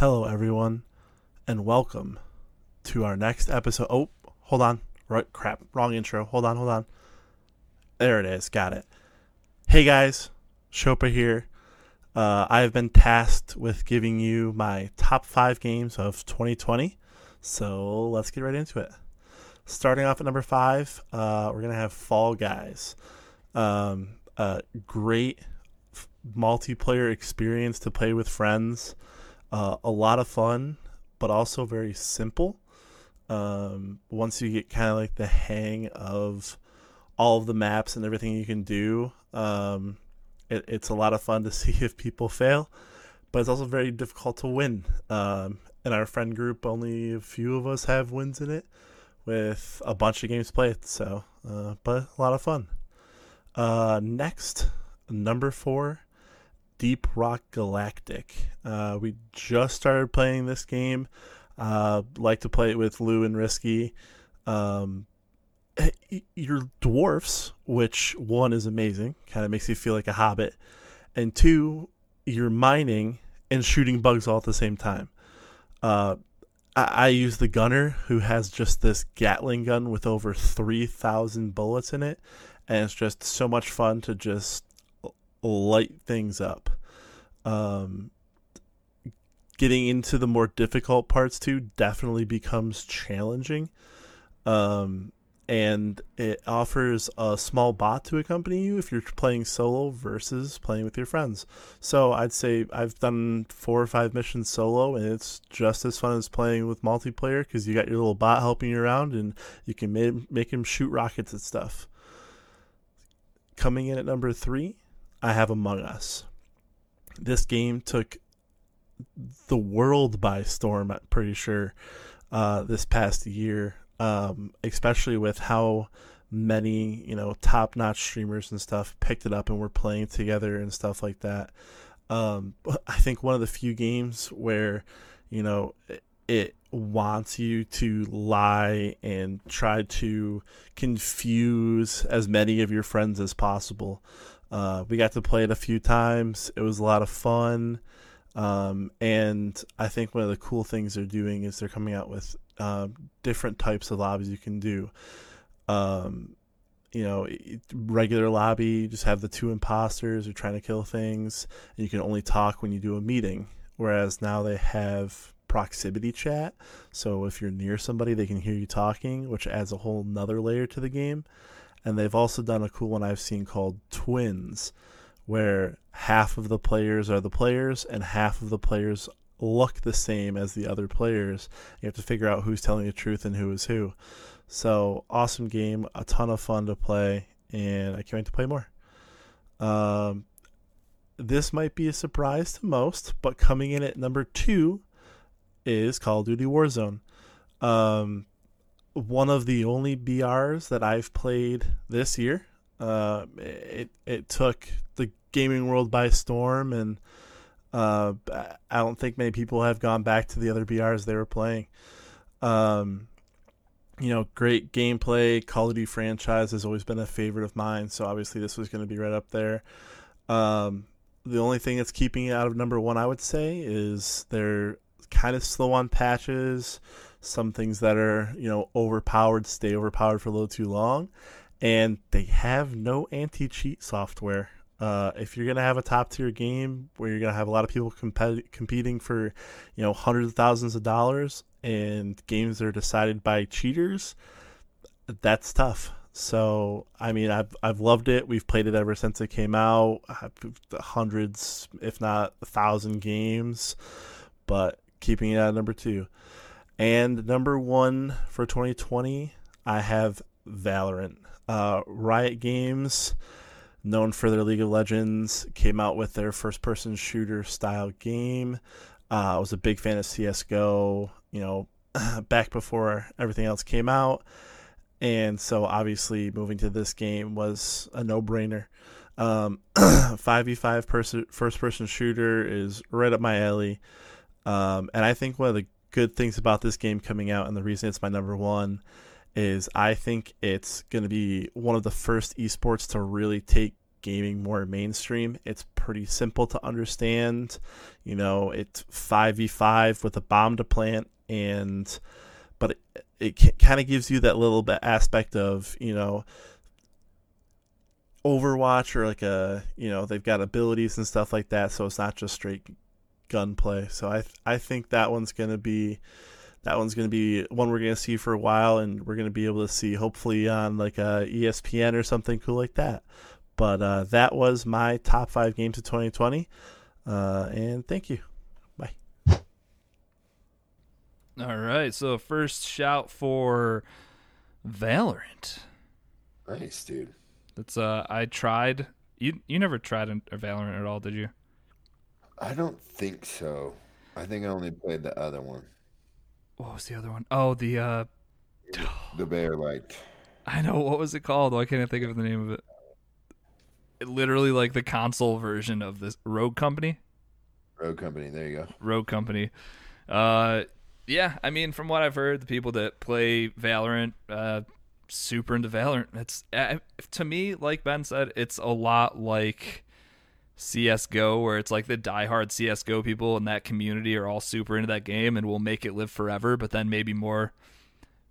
Hello, everyone, and welcome to our next episode. Oh, hold on. Right, crap. Wrong intro. Hold on, hold on. There it is. Got it. Hey, guys. Chopa here. Uh, I have been tasked with giving you my top five games of 2020. So let's get right into it. Starting off at number five, uh, we're going to have Fall Guys. Um, a great multiplayer experience to play with friends uh, a lot of fun, but also very simple. Um, once you get kind of like the hang of all of the maps and everything you can do, um, it, it's a lot of fun to see if people fail, but it's also very difficult to win. Um, in our friend group, only a few of us have wins in it, with a bunch of games played. So, uh, but a lot of fun. Uh, next, number four, Deep Rock Galactic. Uh, we just started playing this game. Uh, like to play it with Lou and Risky. Um, your dwarfs, which one is amazing, kind of makes you feel like a hobbit, and two, you're mining and shooting bugs all at the same time. Uh, I, I use the gunner who has just this Gatling gun with over three thousand bullets in it, and it's just so much fun to just light things up. Um, getting into the more difficult parts too definitely becomes challenging. Um, and it offers a small bot to accompany you if you're playing solo versus playing with your friends. So I'd say I've done four or five missions solo, and it's just as fun as playing with multiplayer because you got your little bot helping you around, and you can make, make him shoot rockets and stuff. Coming in at number three, I have Among Us. This game took the world by storm, I'm pretty sure, uh, this past year, um, especially with how many, you know, top notch streamers and stuff picked it up and were playing together and stuff like that. Um, I think one of the few games where, you know, it, it wants you to lie and try to confuse as many of your friends as possible. Uh, we got to play it a few times. It was a lot of fun. Um, and I think one of the cool things they're doing is they're coming out with uh, different types of lobbies you can do. Um, you know, regular lobby, you just have the two imposters who are trying to kill things, and you can only talk when you do a meeting. Whereas now they have proximity chat, so if you're near somebody, they can hear you talking, which adds a whole nother layer to the game. And they've also done a cool one I've seen called Twins, where half of the players are the players and half of the players look the same as the other players. You have to figure out who's telling the truth and who is who. So awesome game, a ton of fun to play, and I can't wait to play more. Um, this might be a surprise to most, but coming in at number two is Call of Duty Warzone. Um, one of the only BRs that I've played this year. Uh, it it took the gaming world by storm, and uh, I don't think many people have gone back to the other BRs they were playing. Um, you know, great gameplay. Call of Duty franchise has always been a favorite of mine, so obviously this was going to be right up there. Um, the only thing that's keeping it out of number one, I would say, is they're kind of slow on patches. Some things that are, you know, overpowered stay overpowered for a little too long, and they have no anti cheat software. Uh, if you're gonna have a top tier game where you're gonna have a lot of people compet- competing for, you know, hundreds of thousands of dollars, and games are decided by cheaters, that's tough. So I mean, I've I've loved it. We've played it ever since it came out. Hundreds, if not a thousand games, but keeping it at number two. And number one for 2020, I have Valorant. Uh, Riot Games, known for their League of Legends, came out with their first person shooter style game. Uh, I was a big fan of CSGO, you know, back before everything else came out and so obviously moving to this game was a no-brainer. Um, 5v5 person first person shooter is right up my alley. Um, and I think one of the good things about this game coming out and the reason it's my number one is I think it's going to be one of the first esports to really take gaming more mainstream. It's pretty simple to understand. You know, it's 5v5 with a bomb to plant and but it, it kind of gives you that little bit aspect of you know Overwatch or like a you know they've got abilities and stuff like that, so it's not just straight gunplay. So I I think that one's gonna be that one's gonna be one we're gonna see for a while, and we're gonna be able to see hopefully on like a ESPN or something cool like that. But uh, that was my top five games of 2020, uh, and thank you. Bye. All right. So first shout for Valorant. Nice, dude. That's uh I tried you you never tried a Valorant at all, did you? I don't think so. I think I only played the other one. What was the other one? Oh, the uh the bear like I know what was it called? Why can't I think of the name of it? it literally like the console version of this Rogue Company. Rogue Company, there you go. Rogue Company. Uh yeah, I mean, from what I've heard, the people that play Valorant, uh, super into Valorant. It's uh, to me, like Ben said, it's a lot like CS:GO, where it's like the diehard CS:GO people in that community are all super into that game and will make it live forever. But then maybe more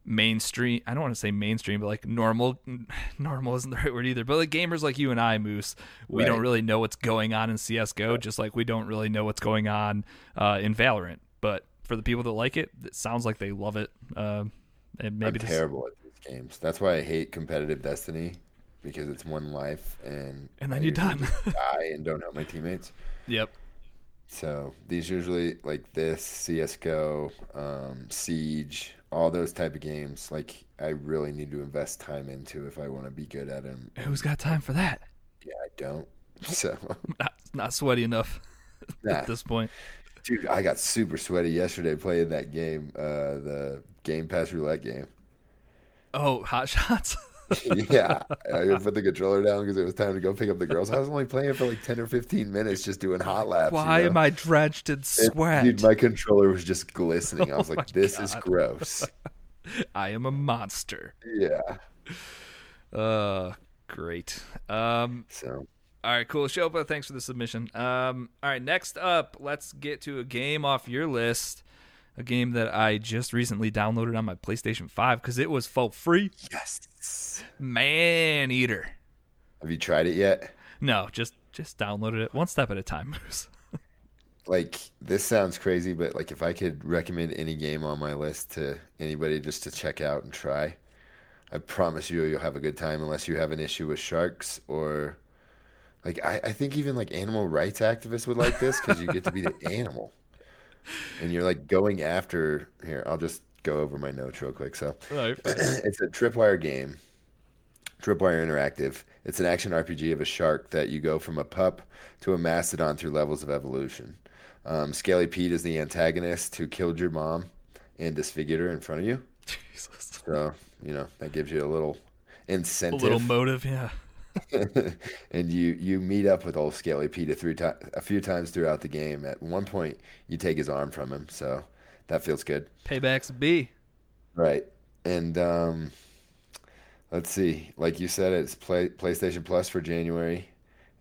mainstream. I don't want to say mainstream, but like normal. Normal isn't the right word either. But like gamers like you and I, Moose, we right. don't really know what's going on in CS:GO, just like we don't really know what's going on uh, in Valorant. But for the people that like it, it sounds like they love it. Uh, and maybe I'm just... terrible at these games. That's why I hate competitive Destiny because it's one life and and then you're done. die and don't help my teammates. Yep. So these usually like this CS:GO, um, Siege, all those type of games. Like I really need to invest time into if I want to be good at them. Who's got time for that? Yeah, I don't. So not, not sweaty enough nah. at this point. Dude, I got super sweaty yesterday playing that game, uh, the Game Pass roulette game. Oh, hot shots. Yeah, I put the controller down because it was time to go pick up the girls. I was only playing for like ten or fifteen minutes, just doing hot laps. Why you know? am I drenched in sweat? dude, my controller was just glistening. I was oh like, "This God. is gross." I am a monster. Yeah. Uh, great. Um, so all right, cool. Shopa, thanks for the submission. Um, all right, next up, let's get to a game off your list. A game that I just recently downloaded on my PlayStation 5 because it was for free. Yes. Maneater. Have you tried it yet? No, just just downloaded it one step at a time. like this sounds crazy, but like if I could recommend any game on my list to anybody just to check out and try, I promise you you'll have a good time unless you have an issue with sharks or like I, I think even like animal rights activists would like this because you get to be the animal, and you're like going after. Here, I'll just go over my notes real quick. So, right. it's a Tripwire game, Tripwire Interactive. It's an action RPG of a shark that you go from a pup to a mastodon through levels of evolution. Um, Scaly Pete is the antagonist who killed your mom and disfigured her in front of you. Jesus. So you know that gives you a little incentive, a little motive, yeah. and you you meet up with old Scaly Pete a, three to- a few times throughout the game. At one point, you take his arm from him, so that feels good. Payback's B. Right, and um, let's see. Like you said, it's play, PlayStation Plus for January,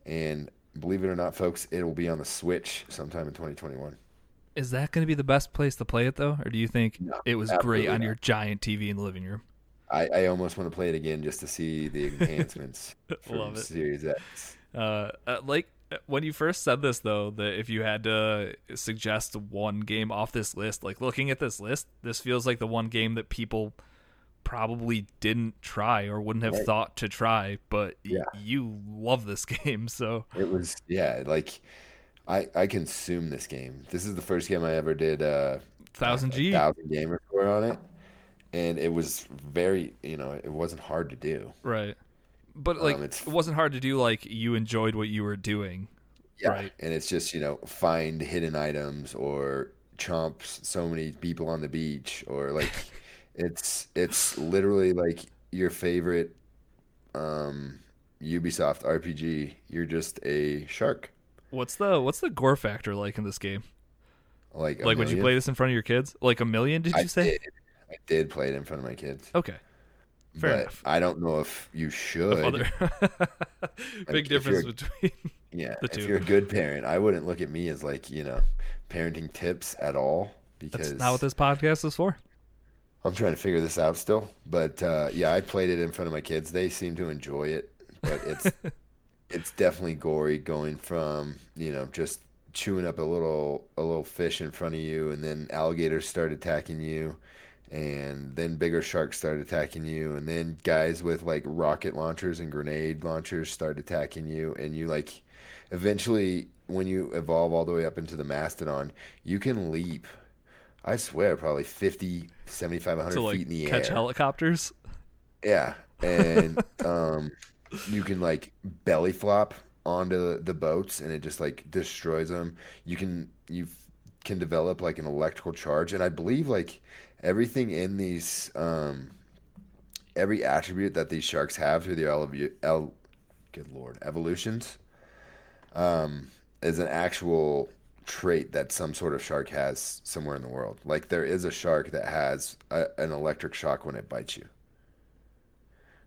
and believe it or not, folks, it will be on the Switch sometime in 2021. Is that going to be the best place to play it though, or do you think no, it was great on not. your giant TV in the living room? I, I almost want to play it again just to see the enhancements from Love it. Series X. Uh, uh, like when you first said this though, that if you had to suggest one game off this list, like looking at this list, this feels like the one game that people probably didn't try or wouldn't have Right. thought to try, but y- Yeah. you love this game, so It was yeah, like I I consumed this game. This is the first game I ever did uh thousand g thousand gamer score on it. And it was very you know, it wasn't hard to do. Right. But like Um, it wasn't hard to do like you enjoyed what you were doing. Yeah. Right. And it's just, you know, find hidden items or chomp so many people on the beach or like it's it's literally like your favorite um Ubisoft RPG. You're just a shark. What's the what's the gore factor like in this game? Like like would you play this in front of your kids? Like a million, did I you say? Did. I did play it in front of my kids. Okay. Fair but enough. I don't know if you should. Other big if difference between yeah, if two. you're a good parent, I wouldn't look at me as like, you know, parenting tips at all because That's not what this podcast is for. I'm trying to figure this out still, but uh, yeah, I played it in front of my kids. They seem to enjoy it, but it's it's definitely gory. Going from you know just chewing up a little a little fish in front of you, and then alligators start attacking you, and then bigger sharks start attacking you, and then guys with like rocket launchers and grenade launchers start attacking you, and you like eventually when you evolve all the way up into the mastodon, you can leap. I swear, probably 50, 75, 100 To like feet in the air. catch helicopters. Yeah, and um, you can like belly flop onto the boats, and it just like destroys them. You can you can develop like an electrical charge, and I believe like everything in these um, every attribute that these sharks have through their elev- el- good lord evolutions um, is an actual trait that some sort of shark has somewhere in the world. Like there is a shark that has a, an electric shock when it bites you.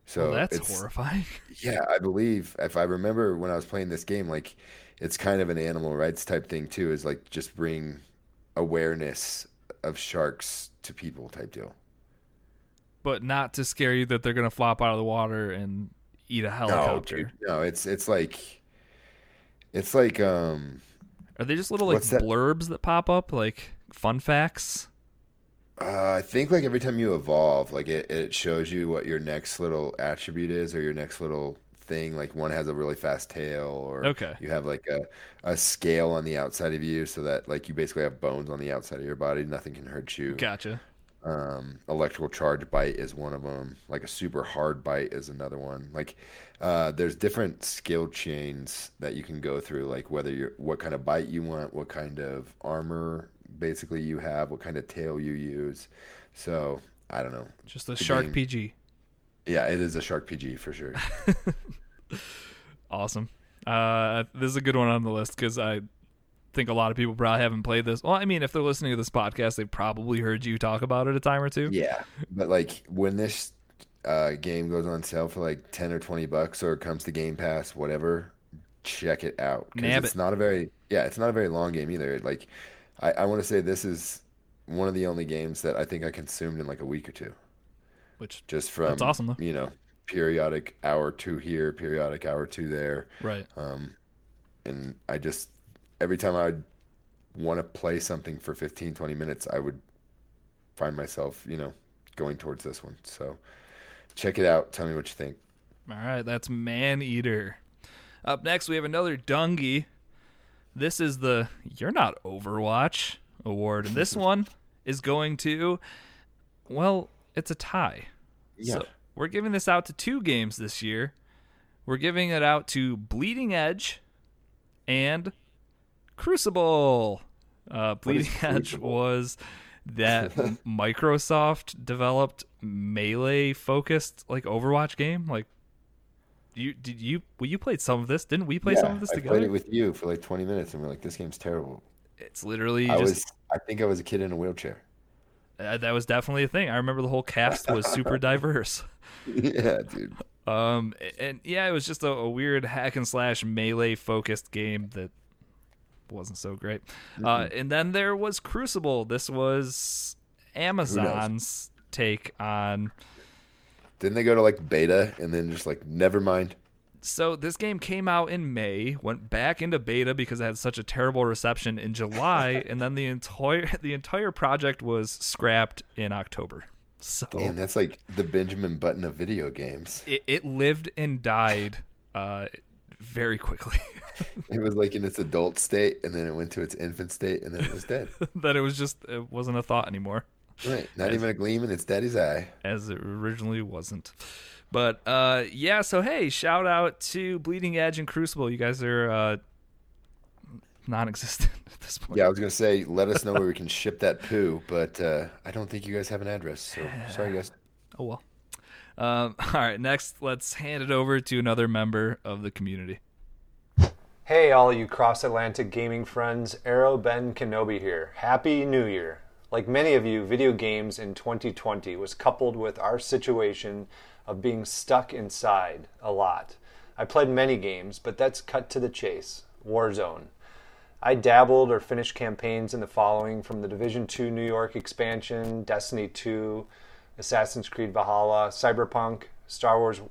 So well, that's horrifying. yeah, I believe if I remember when I was playing this game, like it's kind of an animal rights type thing too, is like just bring awareness of sharks to people type deal. But not to scare you that they're gonna flop out of the water and eat a helicopter. dude, no, it's it's like it's like um Are they just little like that? blurbs that pop up, like fun facts? uh, I think like every time you evolve, like it, it shows you what your next little attribute is or your next little thing. Like one has a really fast tail or Okay. you have like a, a scale on the outside of you so that like you basically have bones on the outside of your body. Nothing can hurt you. Gotcha. um, electrical charge bite is one of them. Like a super hard bite is another one. Like uh, there's different skill chains that you can go through. Like whether you're what kind of bite you want, what kind of armor basically you have, what kind of tail you use. So I don't know. Just a The shark game. PG. Yeah, it is a shark PG for sure. Awesome. Uh, this is a good one on the list because I think a lot of people probably haven't played this. Well, I mean, if they're listening to this podcast, they've probably heard you talk about it a time or two. Yeah, but like when this uh, game goes on sale for like ten or twenty bucks, or it comes to Game Pass, whatever, check it out. Nab it's it. not a very yeah, it's not a very long game either. Like, I, I want to say this is one of the only games that I think I consumed in like a week or two, Which just from That's awesome, though. you know periodic hour two here, periodic hour two there, right. um, and I just every time I would want to play something for 15, 20 minutes, I would find myself, you know, going towards this one. So check it out. Tell me what you think. All right, that's Man Eater. Up next, we have another Dungy. This is the You're Not Overwatch award. And this one is going to, well, it's a tie. Yeah. So we're giving this out to two games this year. We're giving it out to Bleeding Edge and Crucible. Uh, Bleeding Edge Crucible? was that Microsoft developed melee focused like Overwatch game. Like, you did you well you played some of this? Didn't we play yeah, some of this I together? I played it with you for like 20 minutes and we're like, this game's terrible. it's literally I just was, I think I was a kid in a wheelchair. Uh, that was definitely a thing. I remember the whole cast was super diverse. yeah, dude. Um, and yeah, it was just a, a weird hack and slash melee focused game that wasn't so great. Uh, and then there was Crucible. This was Amazon's take on. Didn't they go to like beta and then just like, never mind? So this game came out in May, went back into beta because it had such a terrible reception in July, and then the entire the entire project was scrapped in October. So And that's like the Benjamin Button of video games. it, it lived and died uh, very quickly. It was like in its adult state, and then it went to its infant state, and then it was dead. that it was just it wasn't a thought anymore. Right. Not even a gleam in its daddy's eye. as it originally wasn't. But uh, yeah, so hey, shout out to Bleeding Edge and Crucible. You guys are uh, non-existent at this point. Yeah, I was gonna say, let us know where we can ship that poo, but uh, I don't think you guys have an address. So sorry, guys. Oh well. Um, all right, next, let's hand it over to another member of the community. Hey, all you cross Atlantic gaming friends, Arrow Ben Kenobi here. Happy New Year! Like many of you, video games in 2020 was coupled with our situation of being stuck inside a lot. I played many games, but that's cut to the chase Warzone. I dabbled or finished campaigns in the following from the Division 2 New York expansion, Destiny 2, Assassin's Creed Valhalla, Cyberpunk, Star Wars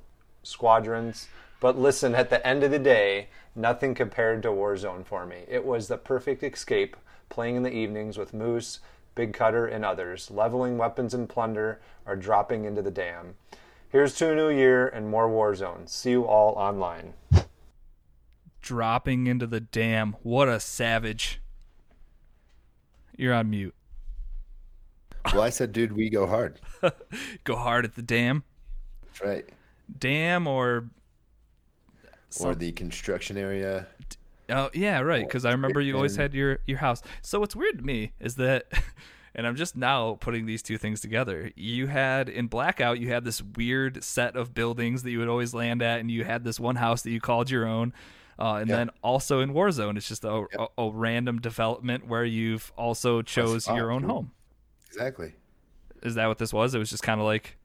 Squadrons. But listen, at the end of the day, nothing compared to Warzone for me. It was the perfect escape, playing in the evenings with Moose, Big Cutter, and others, leveling weapons and plunder, or dropping into the dam. Here's to a new year and more Warzone. See you all online. Dropping into the dam. What a savage. You're on mute. Well, I said, dude, we go hard. Go hard at the dam. That's right. Dam or Or the construction area. Oh yeah, right. Because I remember you always had your your house. So what's weird to me is that, and I'm just now putting these two things together. You had in Blackout, you had this weird set of buildings that you would always land at, and you had this one house that you called your own. Uh, and Yep. then also in Warzone, it's just a, a, a random development where you've also chose your own home. Exactly. Is that what this was? It was just kind of like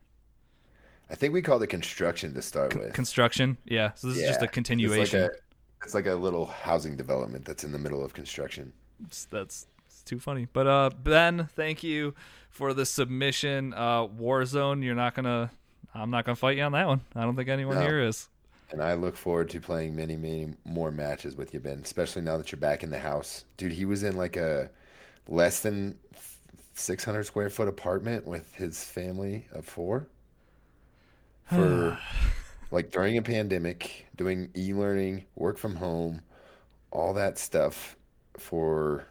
I think we called it construction to start with. construction. Yeah. So this is just a continuation. It's like a, it's like a little housing development that's in the middle of construction. It's- that's too funny. But uh, Ben, thank you for the submission. Uh, Warzone, you're not gonna. I'm not gonna fight you on that one. I don't think anyone No. here is. And I look forward to playing many, many more matches with you, Ben. Especially now that you're back in the house, dude. He was in like a less than 600 square foot apartment with his family of four for like during a pandemic, doing e-learning, work from home, all that stuff for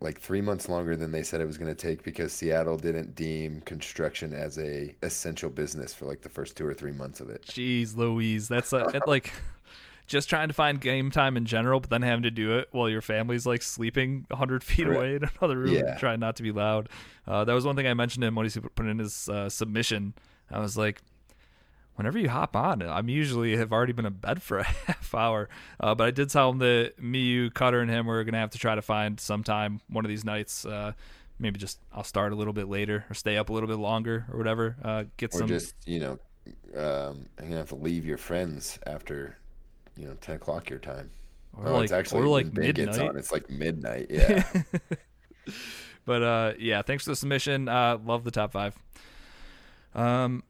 like three months longer than they said it was going to take because Seattle didn't deem construction as a essential business for like the first two or three months of it. Jeez, Louise, that's it, like just trying to find game time in general, but then having to do it while your family's like sleeping hundred feet Correct. away in another room, Yeah. trying not to be loud. Uh, that was one thing I mentioned to him when he put in his uh, submission. I was like, whenever you hop on, I'm usually have already been in bed for a half hour. Uh, but I did tell him that me, you, Cutter, and him were gonna have to try to find sometime one of these nights. Uh, maybe just I'll start a little bit later or stay up a little bit longer or whatever. Uh, get Or some. just, you know, um, you're going to have to leave your friends after, you know, 10 o'clock your time. Or oh, like- it's actually or like when Ben gets midnight. on, it's like midnight. Yeah. but uh, yeah, thanks for the submission. Uh, love the top five. Um,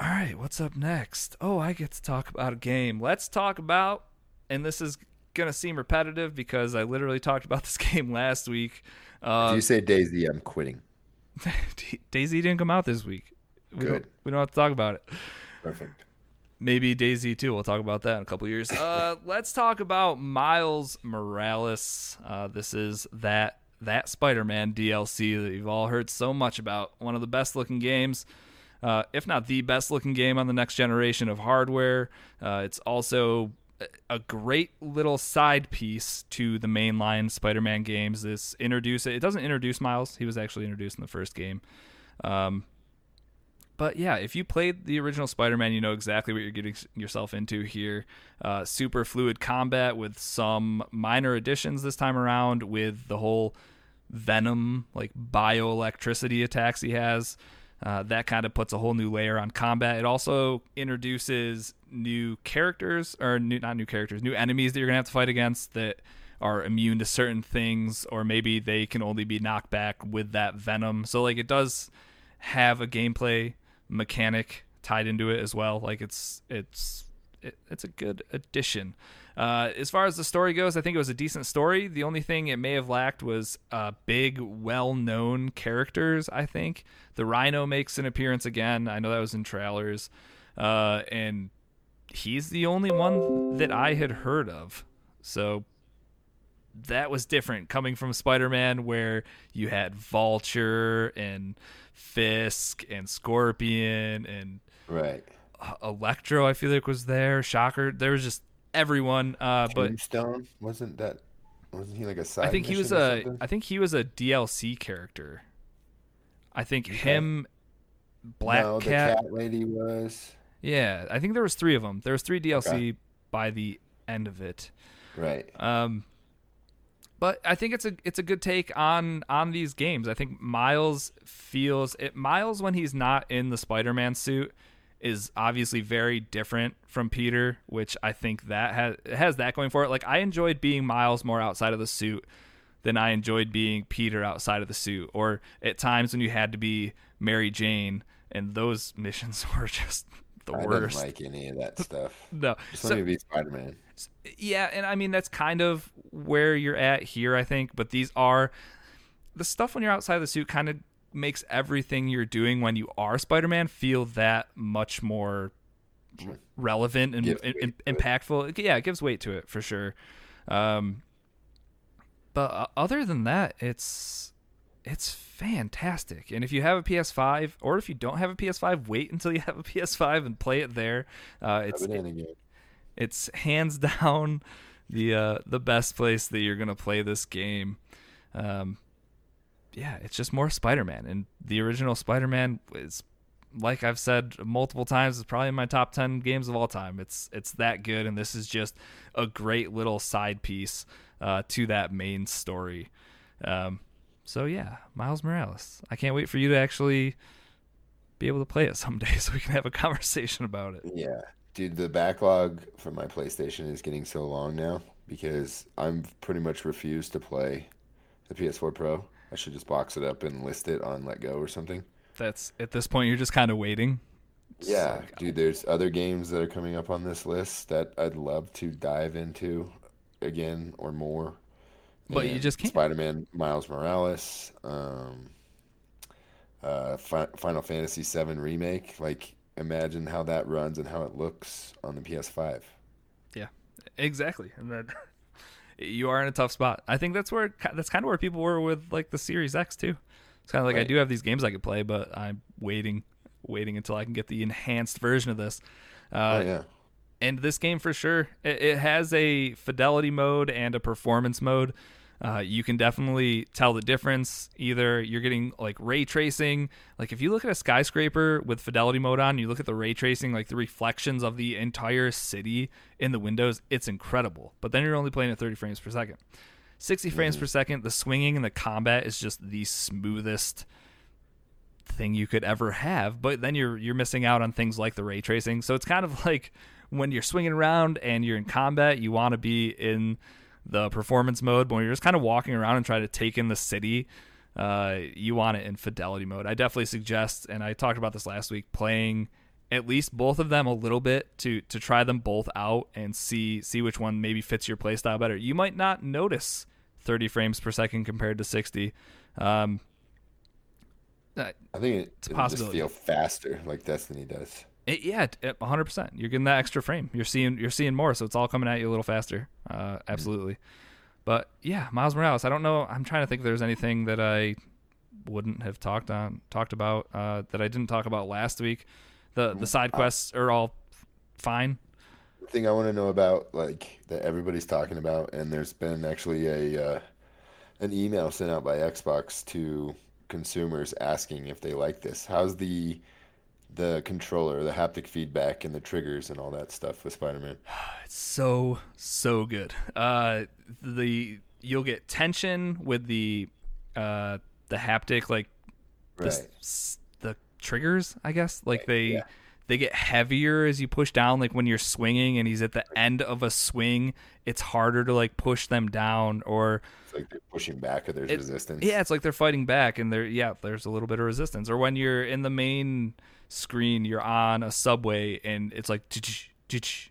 all right, what's up next? Oh, I get to talk about a game. Let's talk about, and this is gonna seem repetitive because I literally talked about this game last week. if Uh, you say Daisy, I'm quitting. Daisy didn't come out this week. We don't, Good. we don't have to talk about it. Perfect. Maybe Daisy too. We'll talk about that in a couple years. Uh, let's talk about Miles Morales. Uh, this is that that Spider-Man DLC that you've all heard so much about. One of the best looking games, uh, if not the best looking game on the next generation of hardware. Uh, it's also a- great little side piece to the mainline Spider-Man games. This introduce it doesn't introduce Miles. He was actually introduced in the first game. Um, but yeah, if you played the original Spider-Man, you know exactly what you're getting yourself into here. Uh, super fluid combat with some minor additions this time around, with the whole Venom like bioelectricity attacks he has. Uh, that kind of puts a whole new layer on combat. It also introduces new characters, or new, not new characters, new enemies that you're gonna have to fight against that are immune to certain things, or maybe they can only be knocked back with that venom. So like it does have a gameplay mechanic tied into it as well. Like it's it's it, it's a good addition. Uh, as far as the story goes, I think it was a decent story. The only thing it may have lacked was uh, big, well-known characters. I think the Rhino makes an appearance again. I know that was in trailers, uh, and he's the only one that I had heard of. So that was different coming from Spider-Man, where you had Vulture and Fisk and Scorpion and Right. Electro. I feel like was there. Shocker. There was just everyone. Uh, but Stone wasn't that? Wasn't he like a side? I think he was a. I think he was a DLC character. I think him, Black no, Cat. the cat lady was Yeah, I think there was three of them. There was three DLC by the end of it. right. Um, but I think it's a it's a good take on on these games. I think Miles feels it. Miles when he's not in the Spider-Man suit is obviously very different from Peter, which I think that has has that going for it. Like I enjoyed being Miles more outside of the suit than I enjoyed being Peter outside of the suit, or at times when you had to be Mary Jane, and those missions were just the I worst. didn't like any of that stuff. no, Just So- let me be Spider Man. yeah, and I mean that's kind of where you're at here, I think. But these are the stuff when you're outside of the suit kind of makes everything you're doing when you are Spider-Man feel that much more relevant and, Gives and- and to it. impactful. Yeah, it gives weight to it for sure. Um, but uh, other than that, it's it's fantastic. And if you have a PS5, or if you don't have a PS5, wait until you have a PS5 and play it there. Uh, it's it it's hands down the uh, the best place that you're gonna play this game. Um, yeah, it's just more Spider-Man, and the original Spider-Man is, like I've said multiple times, is probably in my top ten games of all time. It's it's that good, and this is just a great little side piece uh, to that main story. Um, so yeah, Miles Morales. I can't wait for you to actually be able to play it someday, so we can have a conversation about it. Yeah, dude, the backlog for my PlayStation is getting so long now because I'm pretty much refused to play the PS4 Pro. I should just box it up and list it on Let Go or something. That's at this point you're just kind of waiting. Yeah, So- dude, there's other games that are coming up on this list that I'd love to dive into again or more. But you just can't. Spider-Man, Miles Morales, um, uh, Fi Final Fantasy VII remake. Like, imagine how that runs and how it looks on the PS5. Yeah, Exactly, and that you are in a tough spot. I think that's where that's kind of where people were with like the Series X too. It's kind of like I do have these games I could play, but I'm waiting, waiting until I can get the enhanced version of this. Uh, oh yeah, and this game for sure it, it has a fidelity mode and a performance mode uh, you can definitely tell the difference. Either you're getting like ray tracing. Like if you look at a skyscraper with fidelity mode on you look at the ray tracing like the reflections of the entire city in the windows it's incredible. But then you're only playing at 30 frames per second. 60 frames per second the swinging and the combat is just the smoothest thing you could ever have but then you're you're missing out on things like the ray tracing. So it's kind of like when you're swinging around and you're in combat you want to be in the performance mode but when you're just kind of walking around and trying to take in the city uh, you want it in fidelity mode. I definitely suggest and i talked about this last week playing at least both of them a little bit to to try them both out and see see which one maybe fits your playstyle better. You might not notice 30 frames per second compared to 60 um, uh, I think it, a it'll just feel faster, like Destiny does. It, yeah, hundred percent. You're getting that extra frame. You're seeing you're seeing more, so it's all coming at you a little faster. Uh, absolutely. But yeah, Miles Morales. I don't know. I'm trying to think if there's anything that I wouldn't have talked on talked about uh, that I didn't talk about last week. The the side quests are all fine. The thing I want to know about, like that everybody's talking about, and there's been actually a uh, an email sent out by Xbox to consumers asking if they like this. How's the the controller, the haptic feedback, and the triggers and all that stuff with Spider-Man? It's so so good. Uh, the you'll get tension with the uh, the haptic like the, Right. s- the triggers, I guess. Like they yeah. they get heavier as you push down. Like when you're swinging and he's at the end of a swing, it's harder to like push them down. Or It's like they're pushing back or there's It- resistance. yeah, it's like they're fighting back, and there yeah, there's a little bit of resistance. Or when you're in the main screen, you're on a subway and it's like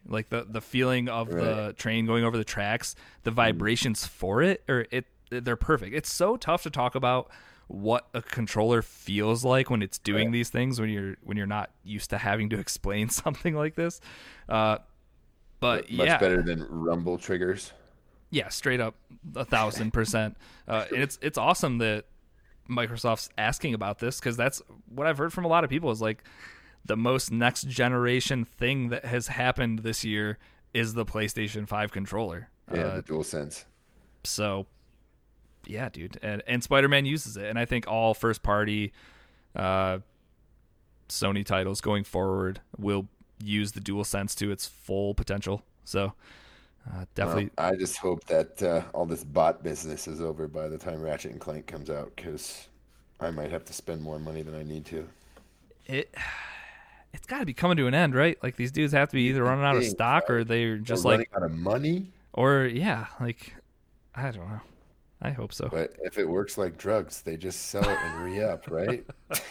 like the the feeling of the train going over the tracks, the vibrations for it, or it they're perfect. It's so tough to talk about what a controller feels like when it's doing Right. these things when you're when you're not used to having to explain something like this. Uh, but Much yeah, better than rumble triggers. yeah, straight up a thousand percent. Uh, and it's it's awesome that Microsoft's asking about this because that's what I've heard from a lot of people is like the most next generation thing that has happened this year is the PlayStation Five controller. Yeah, Uh, the dual sense. so yeah, dude, and and Spider Man uses it, and I think all first party uh, Sony titles going forward will use the dual sense to its full potential. So uh, definitely. Well, I just hope that uh, all this bot business is over by the time Ratchet and Clank comes out, because I might have to spend more money than I need to. it it's got to be coming to an end, right? Like these dudes have to be either running out of stock or they're just like, out of money, or yeah, like I don't know. I hope so. but if it works like drugs, they just sell it and re-up, right?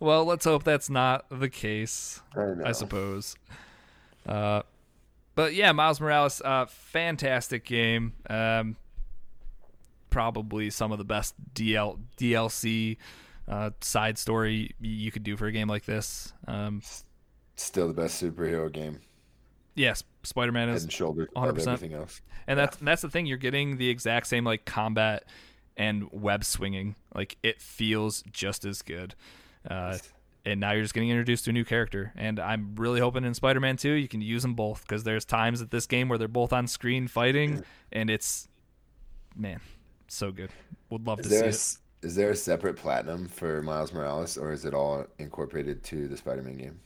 Well, let's hope that's not the case. I. I suppose. Uh, but yeah, Miles Morales, uh, fantastic game. Um, probably some of the best DL DLC uh, side story you could do for a game like this. Um, Still the best superhero game, yes, Spider Man head is and shoulders above 100%. everything else. and that's that's the thing you're getting the exact same like combat and web swinging like it feels just as good uh, and now you're just getting introduced to a new character. And i'm really hoping in spider-man 2 you can use them both because there's times at this game where they're both on screen fighting and it's man so good. Would love Is to see a, it. is there a separate platinum for Miles Morales, or is it all incorporated to the Spider-Man game?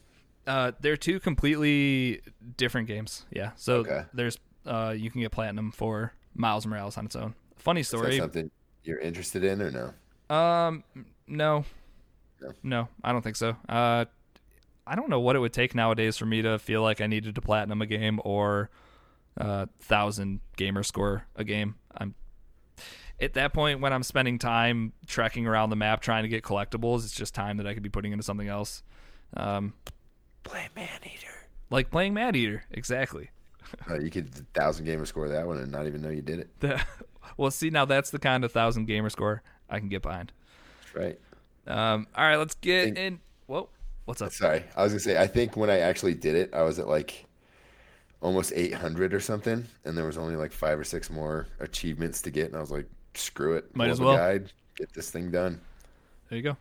uh, they're two completely different games yeah. So Okay. there's uh, you can get platinum for miles morales on its own. Funny Is that story. something you're interested in, or no? Um, no, No? no, I don't think so. Uh, I don't know what it would take nowadays for me to feel like I needed to platinum a game or uh, thousand gamer score a game. I'm at that point when I'm spending time trekking around the map trying to get collectibles. It's just time that I could be putting into something else. Um, Play Maneater. like playing Maneater, exactly. Uh, you could thousand gamer score that one and not even know you did it. The- well, see now that's the kind of thousand gamer score I can get behind. Right. Um, all right, let's get Think- in. Whoa, what's up? Sorry, I was gonna say. I think when I actually did it, I was at like almost 800 or something, and there was only like five or six more achievements to get, and I was like, screw it, Might as well. Guide, get this thing done. There you go.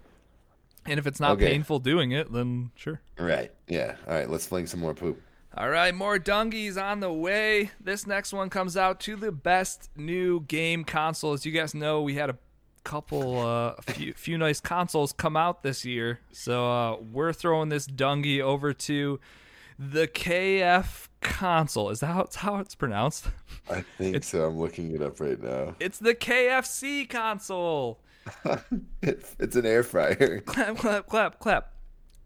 And if it's not Okay. painful doing it, then sure. Right. Yeah. All right. Let's fling some more poop. All right, more dungies on the way. This next one comes out to the best new game console. As you guys know, we had a couple, uh, a few, few nice consoles come out this year. So uh, we're throwing this dungy over to the KF console. Is that how it's, how it's pronounced? I think so. I'm looking it up right now. It's the KFC console. It, it's an air fryer. clap, clap, clap, clap.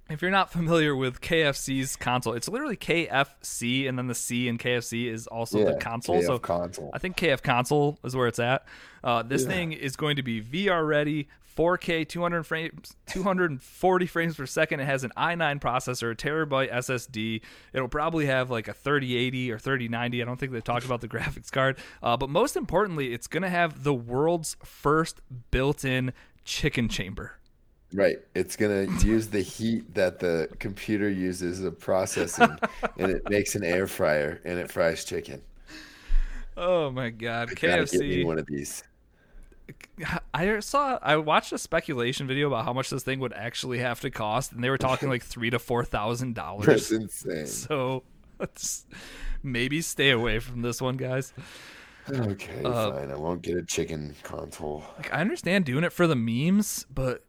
If you're not familiar with KFC's console, it's literally KFC, and then the C in KFC is also the console. KF so console. I think KF console is where it's at. Uh, this Yeah. thing is going to be VR ready, 4K, 200 frames, 240 frames per second. It has an i9 processor, a terabyte SSD. It'll probably have like a 3080 or 3090. I don't think they talked about the graphics card. Uh, but most importantly, it's going to have the world's first built-in chicken chamber. Right. It's gonna use the heat that the computer uses of processing, and it makes an air fryer, and it fries chicken. Oh my god, Gotta get me KFC. one of these. I saw I watched a speculation video about how much this thing would actually have to cost and they were talking like 3 to 4,000 That's dollars. insane. So let's maybe stay away from this one, guys. Okay, Uh, fine. I won't get a chicken console. Like I understand doing it for the memes, but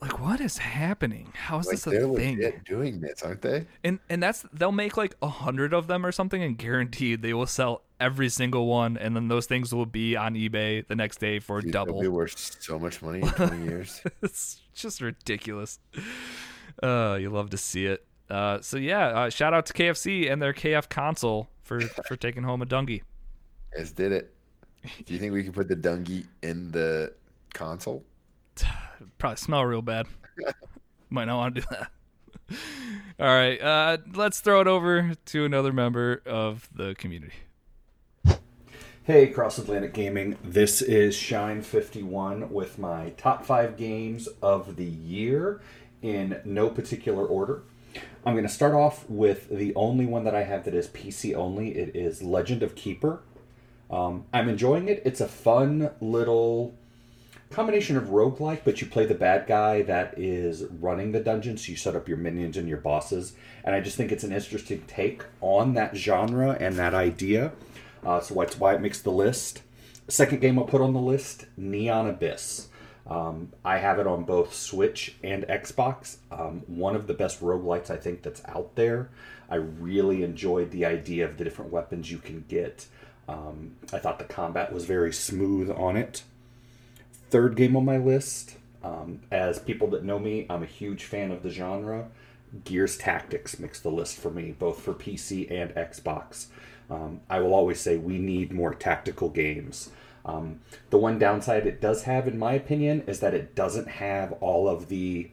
like what is happening? How is Like this a they're thing? legit doing this, aren't they? And and that's they'll make like a hundred of them or something, and guaranteed they will sell every single one, and then those things will be on eBay the next day for Dude, they'll double. be worth so much money in 20 years. it's just ridiculous. Uh, you love to see it. Uh, so yeah, uh, shout out to KFC and their KF console for for taking home a dungy. Guys did it. Do you think we can put the dungy in the console? Probably smell real bad. Might not want to do that. All right, uh, let's throw it over to another member of the community. Hey, Cross Atlantic Gaming. This is Shine51 with my top five games of the year in no particular order. I'm going to start off with the only one that I have that is PC only. It is Legend of Keeper. Um, I'm enjoying it. It's a fun little combination of roguelike, but you play the bad guy that is running the dungeon, so you set up your minions and your bosses. And I just think it's an interesting take on that genre and that idea. Uh, so that's why it makes the list. Second game I'll put on the list Neon Abyss. Um, I have it on both Switch and Xbox. Um, one of the best roguelites I think that's out there. I really enjoyed the idea of the different weapons you can get. Um, I thought the combat was very smooth on it. Third game on my list, um, as people that know me, I'm a huge fan of the genre. Gears Tactics makes the list for me, both for PC and Xbox. Um, I will always say we need more tactical games. Um, the one downside it does have, in my opinion, is that it doesn't have all of the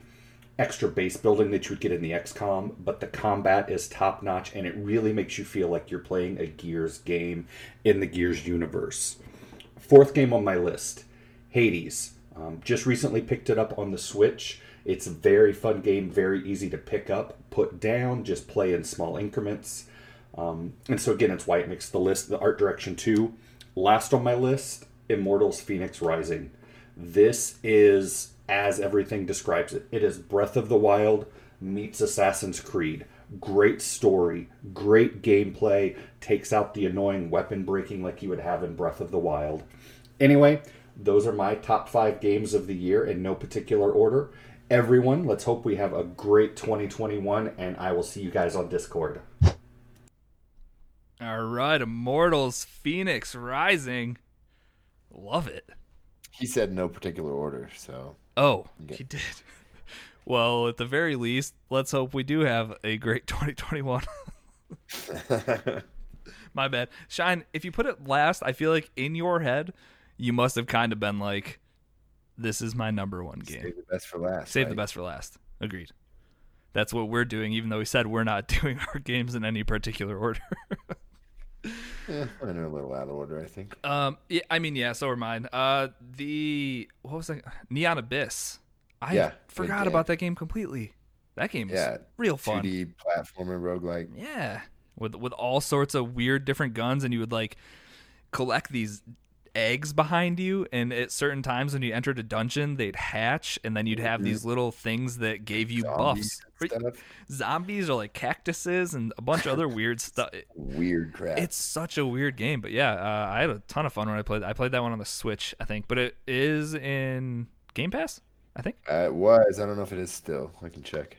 extra base building that you would get in the XCOM, but the combat is top notch and it really makes you feel like you're playing a Gears game in the Gears universe. Fourth game on my list Hades. Um, just recently picked it up on the Switch. It's a very fun game, very easy to pick up, put down, just play in small increments. Um, and so again, it's why it makes the list. The art direction too. Last on my list, Immortals: Phoenix Rising. This is as everything describes it. It is Breath of the Wild meets Assassin's Creed. Great story, great gameplay. Takes out the annoying weapon breaking like you would have in Breath of the Wild. Anyway, those are my top five games of the year in no particular order. Everyone, let's hope we have a great 2021, and I will see you guys on Discord. All right, Immortals Phoenix Rising. Love it. He said no particular order, so Oh, he did. Well, at the very least, let's hope we do have a great 2021. My bad. Shine, if you put it last, I feel like in your head, you must have kind of been like, this is my number one game. save the best for last. Save the best for last. Agreed. That's what we're doing, even though we said we're not doing our games in any particular order. Yeah, mine are a little out of order, I think. um, yeah, I mean, yeah, so are mine. Uh, the what was that? Neon Abyss. I Yeah, forgot about that game completely. That game is Yeah, real fun. 2D platformer roguelike. Yeah, with with all sorts of weird different guns, and you would like collect these eggs behind you, and at certain times when you entered a dungeon, they'd hatch, and then you'd have these little things that gave you buffs. Mm-hmm. Zombies stuff. Zombies or like cactuses and a bunch of other weird stuff. Weird crap. It's such a weird game, but yeah, uh, I had a ton of fun when I played. I played that one on the Switch, I think, but it is in Game Pass, I think. Uh, it was. I don't know if it is still. I can check.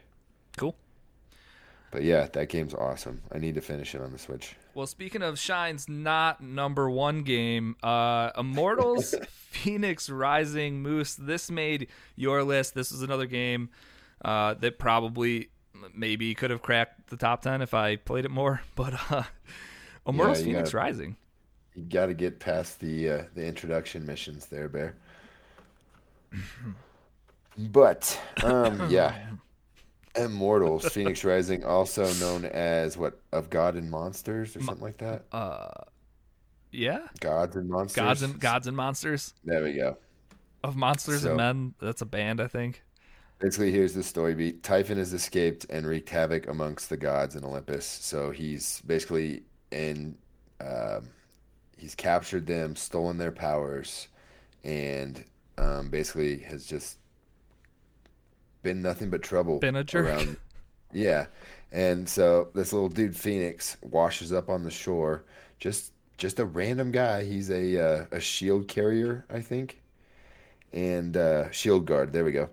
Cool. But yeah, that game's awesome. I need to finish it on the Switch. Well, speaking of Shine's not number one game, uh, Immortals Phoenix Rising Moose. This made your list. This is another game uh, that probably maybe could have cracked the top ten if I played it more. But uh, Immortals you Phoenix gotta- Rising. You got to get past the uh, the introduction missions there, Bear. But um, yeah, Immortals, Phoenix Rising, also known as what of God and Monsters or something like that. Uh, yeah, Gods and Monsters. gods and gods and monsters There we go. of monsters So- and men. That's a band, I think. Basically, here's the story beat. Typhon has escaped and wreaked havoc amongst the gods in Olympus. So he's basically in, um, he's captured them, stolen their powers, and um, basically has just been nothing but trouble. Been a jerk. around- Yeah, and so this little dude Phoenix washes up on the shore. Just just a random guy. He's a uh, a shield carrier, I think, and uh, shield guard. There we go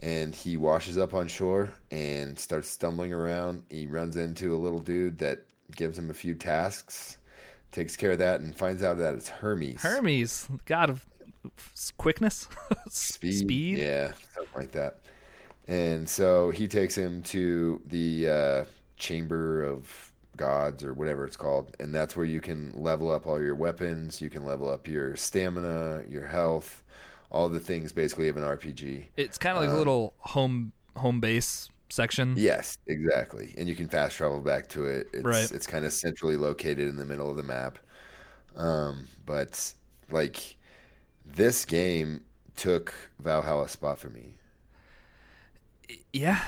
and he washes up on shore and starts stumbling around. He runs into a little dude that gives him a few tasks, takes care of that, and finds out that it's Hermes. Hermes, god of quickness, Speed, speed. yeah, something like that. And so he takes him to the uh, chamber of gods or whatever it's called, and that's where you can level up all your weapons. You can level up your stamina, your health, all the things basically of an RPG. It's kind of like a Um, little home home base section. Yes, exactly. And you can fast travel back to it. It's Right. it's kind of centrally located in the middle of the map. Um, but like this game took Valhalla spot for me. Yeah.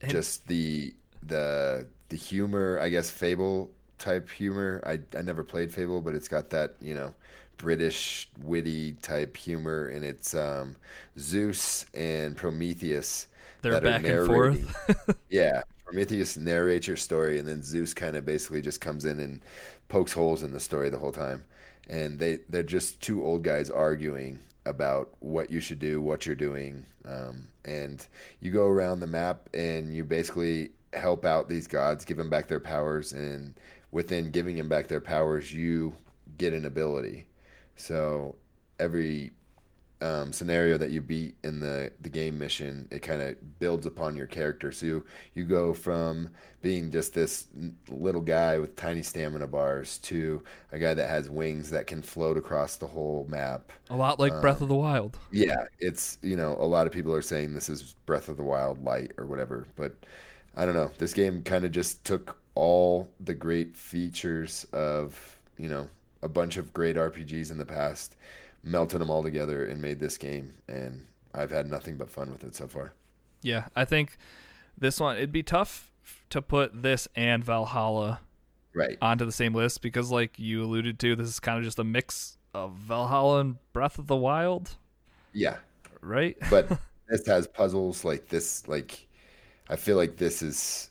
And- Just the the the humor, I guess Fable type humor. I I never played Fable, but it's got that, you know, British witty type humor and it's um Zeus and Prometheus They're that are back and forth. yeah, Prometheus narrates your story, and then Zeus kind of basically just comes in and pokes holes in the story the whole time. And they they're just two old guys arguing about what you should do, what you're doing, um, and you go around the map and you basically help out these gods, give them back their powers, and within giving them back their powers, you get an ability. So every um, scenario that you beat in the, the game mission, it kind of builds upon your character. So you, you go from being just this little guy with tiny stamina bars to a guy that has wings that can float across the whole map. a lot like Breath of the Wild. Yeah, it's, you know, a lot of people are saying this is Breath of the Wild light or whatever, but I don't know. This game kind of just took all the great features of, you know, a bunch of great RPGs in the past, melted them all together and made this game and I've had nothing but fun with it so far. Yeah, I think this one it'd be tough to put this and Valhalla Right. onto the same list because like you alluded to, this is kind of just a mix of Valhalla and Breath of the Wild, Yeah. right? But this has puzzles like this like I feel like this is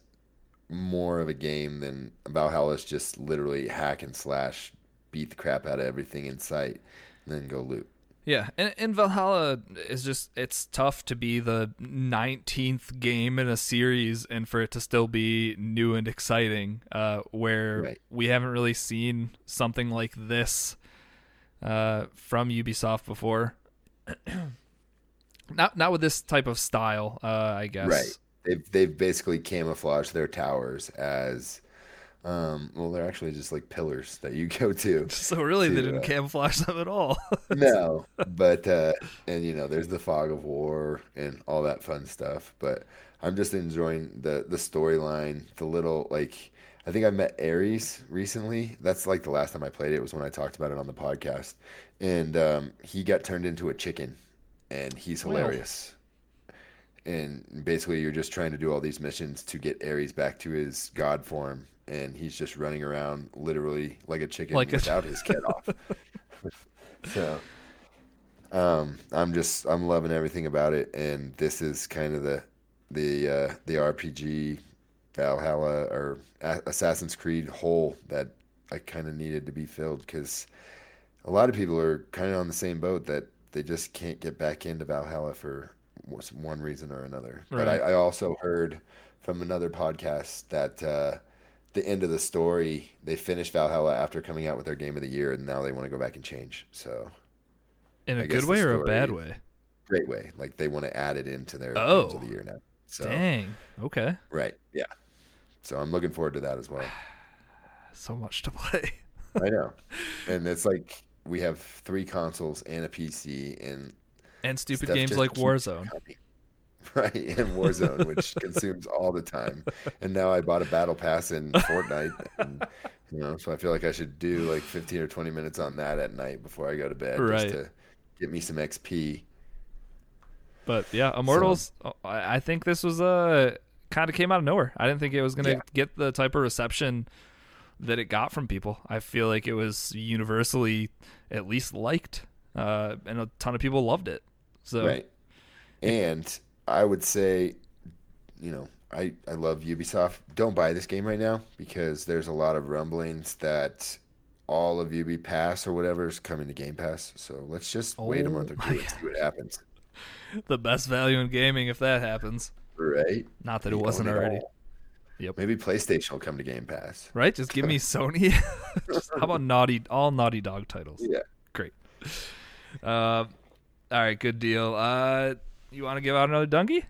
more of a game than Valhalla is just literally hack and slash, beat the crap out of everything in sight, then go loot. Yeah, and, and Valhalla is just it's tough to be the 19th game in a series and for it to still be new and exciting uh where Right. we haven't really seen something like this uh from Ubisoft before. not not with this type of style, uh I guess. Right. They've they've basically camouflaged their towers as um well they're actually just like pillars that you go to. So really they didn't uh, camouflage them at all. no, but uh, and you know, there's the fog of war and all that fun stuff. But I'm just enjoying the the storyline, the little like. I think I met Ares recently. That's like the last time I played it was when I talked about it on the podcast, and um, he got turned into a chicken, and he's hilarious. And basically, you're just trying to do all these missions to get Ares back to his god form, and he's just running around literally like a chicken Like a- without his head off. So, um, I'm just I'm loving everything about it, and this is kind of the the uh, the RPG Valhalla or A- Assassin's Creed hole that I kind of needed to be filled because a lot of people are kind of on the same boat that they just can't get back into Valhalla for one reason or another. But I, I also heard from another podcast that uh, the end of the story they finished Valhalla after coming out with their game of the year, and now they want to go back and change. So In a good way or a bad way? great way. Like they want to add it into their Oh. games of the year now. So Dang. Okay. right, yeah. So I'm looking forward to that as well. So much to play. I know, and it's like we have three consoles and a PC, and And stupid games like Warzone. coming. Right, and Warzone, which consumes all the time. And now I bought a battle pass in Fortnite, and, you know, so I feel like I should do like 15 or 20 minutes on that at night before I go to bed, Right. just to get me some XP. But yeah, Immortals. oh, I I think this was uh, kind of came out of nowhere. I didn't think it was gonna Yeah. get the type of reception that it got from people. I feel like it was universally at least liked, uh, and a ton of people loved it. So Right. And I would say, you know, I, I love Ubisoft. Don't buy this game right now because there's a lot of rumblings that all of Ubi Pass or whatever is coming to Game Pass. So let's just wait a Oh month or two and see what happens. the best value in gaming if that happens. Right? Not that it wasn't already. all. Yep. Maybe PlayStation will come to Game Pass. Right? Just give me Sony. Just- how about Naughty? All Naughty Dog titles. Yeah. Great. Uh, all right, good deal. Uh, you want to give out another donkey?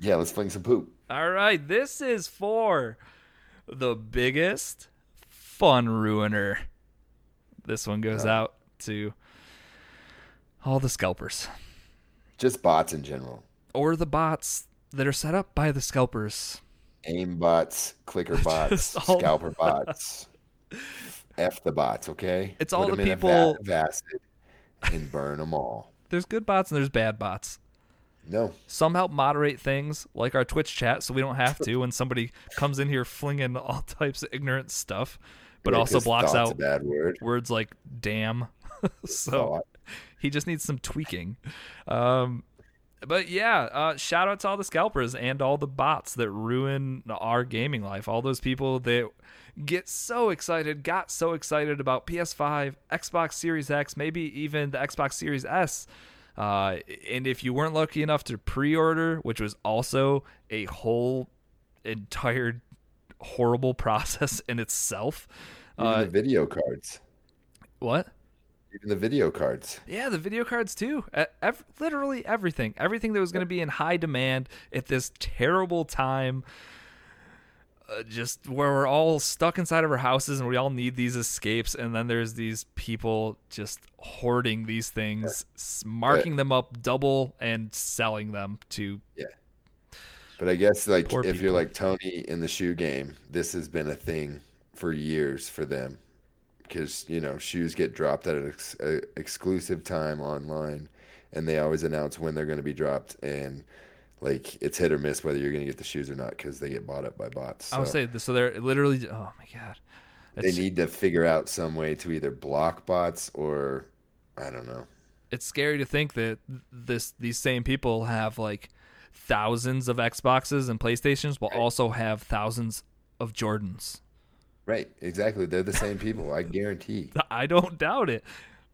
Yeah, let's fling some poop. All right, this is for the biggest fun ruiner. This one goes out to all the scalpers Just bots in general. or the bots that are set up by the scalpers. Aim bots, clicker bots, all- scalper bots. F the bots, okay? It's all Put the 'em in a people- vat acid and burn them all. There's good bots and there's bad bots. No, Some help moderate things like our Twitch chat, so we don't have to when somebody comes in here flinging all types of ignorant stuff, but Yeah, also blocks out bad word. words like "damn." so Thought. he just needs some tweaking. Um, but yeah, uh, shout out to all the scalpers and all the bots that ruin our gaming life. All those people that get so excited, got so excited about PS5, Xbox Series X, maybe even the Xbox Series S. Uh, and if you weren't lucky enough to pre-order, which was also a whole entire horrible process in itself. Even Uh, the video cards. what? Even the video cards. Yeah, the video cards too. Ev- literally everything. Everything that was going to be in high demand at this terrible time. Uh, just where we're all stuck inside of our houses and we all need these escapes. And then there's these people just hoarding these things, s marking them up double and selling them to. Yeah. But I guess like if people. you're like Tony in the shoe game, this has been a thing for years for them. Because you know shoes get dropped at an ex- exclusive time online, and they always announce when they're going to be dropped, and like it's hit or miss whether you're going to get the shoes or not because they get bought up by bots. I would say this. So they're literally. Oh my god. they need to figure out some way to either block bots or I don't know. it's scary to think that this these same people have like thousands of Xboxes and PlayStations, but also have thousands of Jordans. Right, exactly. They're the same people. I guarantee. I don't doubt it.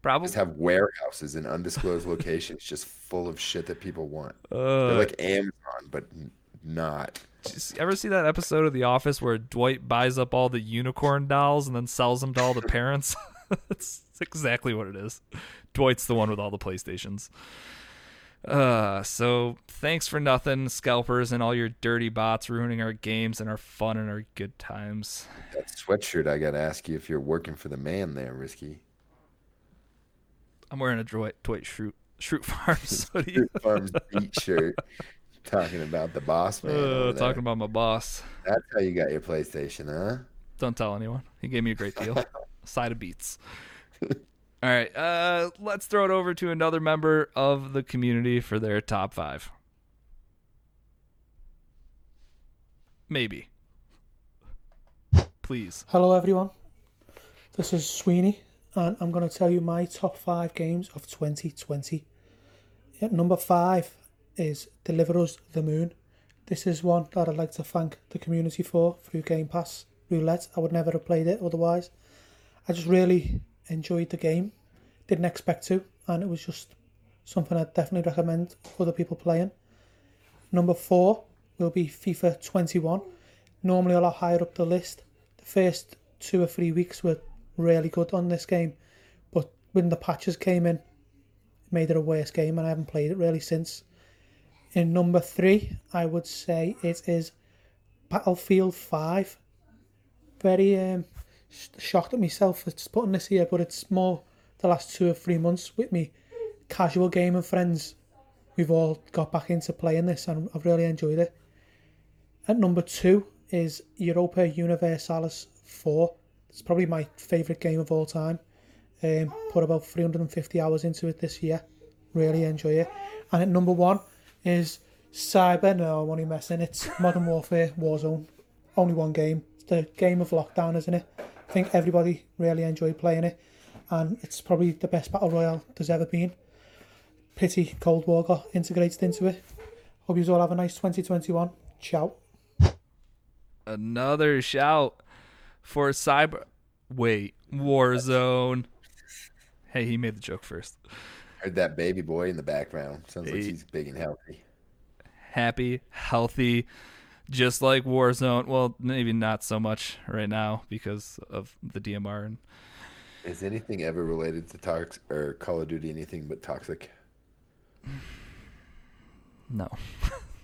Probably. Just have warehouses in undisclosed locations just full of shit that people want. They're Uh, like Amazon, but not. just- ever see that episode of The Office where Dwight buys up all the unicorn dolls and then sells them to all the parents? That's exactly what it is. Dwight's the one with all the PlayStations. Uh, so thanks for nothing, scalpers, and all your dirty bots ruining our games and our fun and our good times. That sweatshirt, I got to ask you if you're working for the man there, Risky. I'm wearing a Dwight, Dwight Schrute, Schrute Farms hoodie. Fruit Farms beat shirt. Talking about the boss man. Uh, over there. talking about my boss. That's how you got your PlayStation, huh? Don't tell anyone. He gave me a great deal. Side of beats. All right. Uh, let's throw it over to another member of the community for their top five. Maybe. Please. Hello, everyone. This is Sweeney, and I'm going to tell you my top five games of 2020. At number five is Deliver Us the Moon. This is one that I'd like to thank the community for through Game Pass Roulette. I would never have played it otherwise. I just really enjoyed the game. Didn't expect to, and it was just something I'd definitely recommend other people playing. Number four will be FIFA 21. Normally a lot higher up the list. The first two or three weeks were really good on this game, but when the patches came in, it made it a worse game, and I haven't played it really since. In number three, I would say it is Battlefield 5. Very um, shocked at myself for putting this here, but it's more the last two or three months with me casual game gaming friends. We've all got back into playing this, and I've really enjoyed it. At number two is Europa Universalis 4. It's probably my favourite game of all time. Um, put about 350 hours into it this year. Really enjoy it. And at number one is Cyber. No, I'm only messing. It's Modern Warfare Warzone. Only one game. It's the game of lockdown, isn't it? I think everybody really enjoyed playing it. And it's probably the best battle royale there's ever been. Pity Cold War got integrated into it. Hope you all have a nice 2021. Ciao. Another shout for Cyber. Wait, Warzone. Hey, he made the joke first. Heard that baby boy in the background. Sounds like he's big and healthy. happy, healthy, just like Warzone. Well, maybe not so much right now because of the DMR and Is anything ever related to Tox or Call of Duty anything but toxic? no.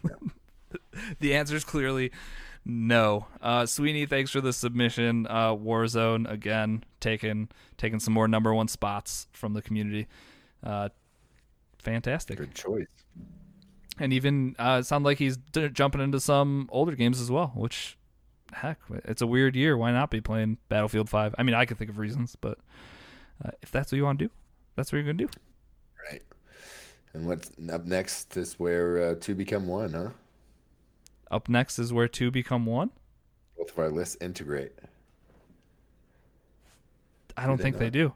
the answer is clearly no. Uh, Sweeney, thanks for the submission. Uh, Warzone again, taking taking some more number one spots from the community. Uh, fantastic. Good choice. and even uh, it sounded like he's d- jumping into some older games as well. Which, heck, it's a weird year. Why not be playing Battlefield Five? I mean, I could think of reasons, but uh, if that's what you want to do, that's what you're gonna do. Right. And what's up next is where uh, two become one, huh? Up next is where two become one. Both of our lists integrate. I don't think they do.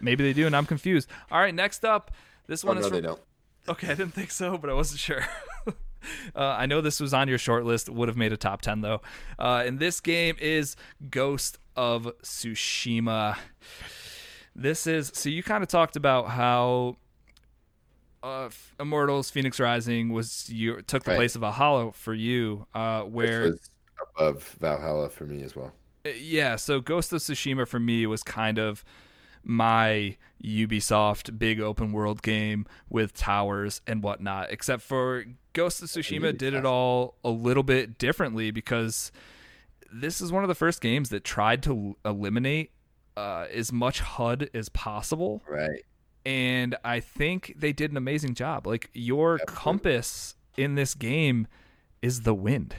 Maybe they do, and I'm confused. All right, next up, this Oh, one no, is they don't. Okay, I didn't think so, but I wasn't sure. uh, I know this was on your short list. Would have made a top ten though. Uh, and this game is Ghost of Tsushima. This is so you kind of talked about how uh, Immortals: Phoenix Rising was you took the Right. place of Valhalla for you, uh, where was above Valhalla for me as well. Uh, yeah, so Ghost of Tsushima for me was kind of my Ubisoft big open world game with towers and whatnot. Except for Ghost of Tsushima did it all a little bit differently because this is one of the first games that tried to eliminate uh, as much HUD as possible Right. And I think they did an amazing job. Like your compass in this game is the wind.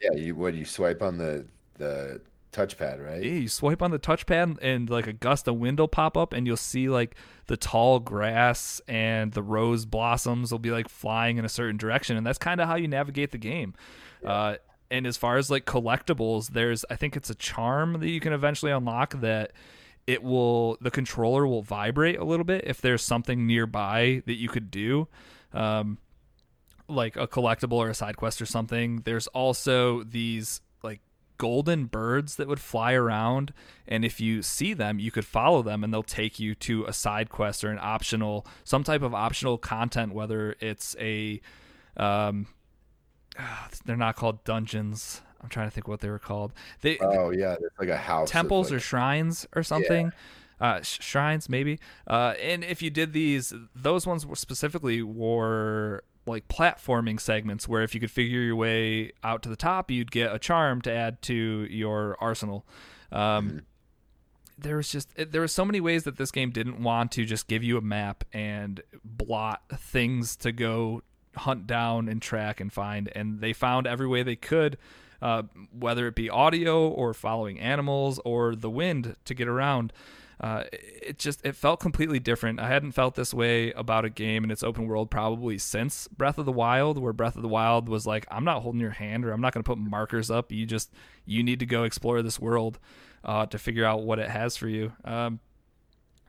Yeah. You what? You swipe on the the touchpad, right? Yeah, you swipe on the touchpad and like a gust of wind will pop up and you'll see like the tall grass and the rose blossoms will be like flying in a certain direction and that's kind of how you navigate the game. Uh, and as far as like collectibles, there's I think it's a charm that you can eventually unlock that it will the controller will vibrate a little bit if there's something nearby that you could do. Um, like a collectible or a side quest or something. There's also these like golden birds that would fly around and if you see them you could follow them and they'll take you to a side quest or an optional some type of optional content whether it's a um they're not called dungeons i'm trying to think what they were called they Oh yeah. There's like a house. temples or shrines or something. Uh, sh- shrines maybe. Uh, and if you did these, those ones were specifically were like platforming segments where if you could figure your way out to the top, you'd get a charm to add to your arsenal. Um, there was just it- there were so many ways that this game didn't want to just give you a map and blot things to go hunt down and track and find and they found every way they could uh, whether it be audio or following animals or the wind to get around uh, it just it felt completely different. I hadn't felt this way about a game in its open world probably since breath of the wild where breath of the wild was like i'm not holding your hand or i'm not going to put markers up. You just you need to go explore this world uh, to figure out what it has for you. Um,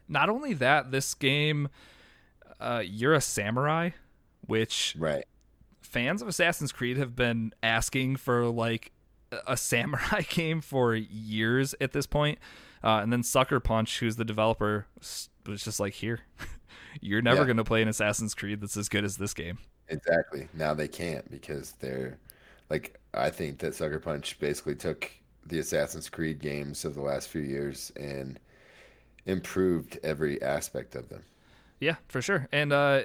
not only that this game uh, you're a samurai which Right. Fans of Assassin's Creed have been asking for like a samurai game for years at this point. Uh, and then Sucker Punch, who's the developer, was just like, "Here, you're never Yeah. going to play an Assassin's Creed that's as good as this game." Exactly. Now they can't because they're like I think that Sucker Punch basically took the Assassin's Creed games of the last few years and improved every aspect of them. Yeah, for sure. And uh,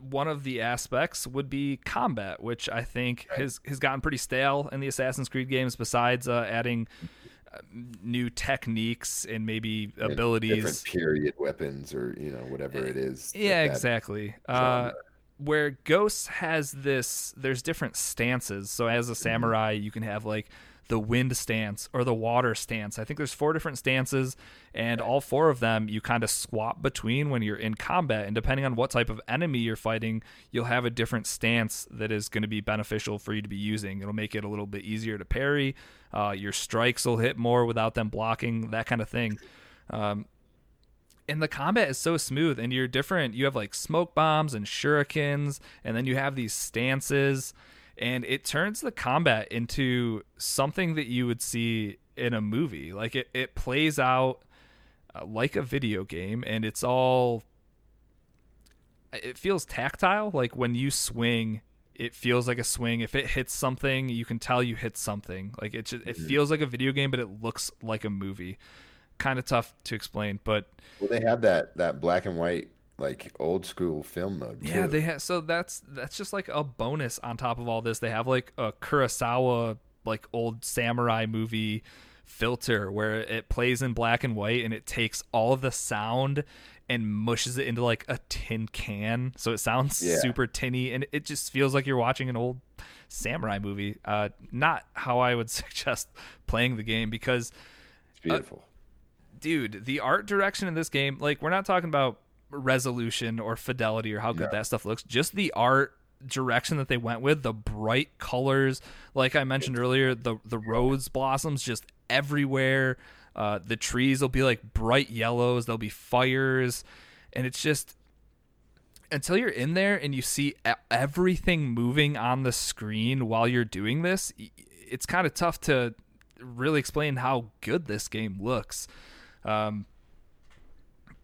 one of the aspects would be combat, which I think has has gotten pretty stale in the Assassin's Creed games. Besides uh, adding uh, new techniques and maybe And abilities, period weapons or you know whatever it is. Yeah, exactly. Uh, where Ghosts has this, there's different stances. So as Mm-hmm. a samurai, you can have like the wind stance or the water stance. I think there's four different stances, and all four of them you kind of swap between when you're in combat. And depending on what type of enemy you're fighting, you'll have a different stance that is going to be beneficial for you to be using. It'll make it a little bit easier to parry. Uh, your strikes will hit more without them blocking, that kind of thing. Um, and the combat is so smooth and you're different you have like smoke bombs and shurikens and then you have these stances and it turns the combat into something that you would see in a movie. Like it, it plays out uh, like a video game and it's all it feels tactile. Like when you swing it feels like a swing. If it hits something you can tell you hit something. Like it just, it feels like a video game but it looks like a movie. Kind of tough to explain but Well, they have that that black and white like old school film mode. Yeah, they have. So that's that's just like a bonus on top of all this. They have like a Kurosawa like old samurai movie filter where it plays in black and white and it takes all of the sound and mushes it into like a tin can so it sounds Yeah. super tinny and it just feels like you're watching an old samurai movie uh not how i would suggest playing the game because It's beautiful. dude, the art direction in this game, like we're not talking about resolution or fidelity or how good No. that stuff looks. Just the art direction that they went with, the bright colors, like I mentioned earlier, the the rose blossoms just everywhere. Uh, the trees will be like bright yellows. There'll be fires, and it's just until you're in there and you see everything moving on the screen while you're doing this, it's kind of tough to really explain how good this game looks. Um,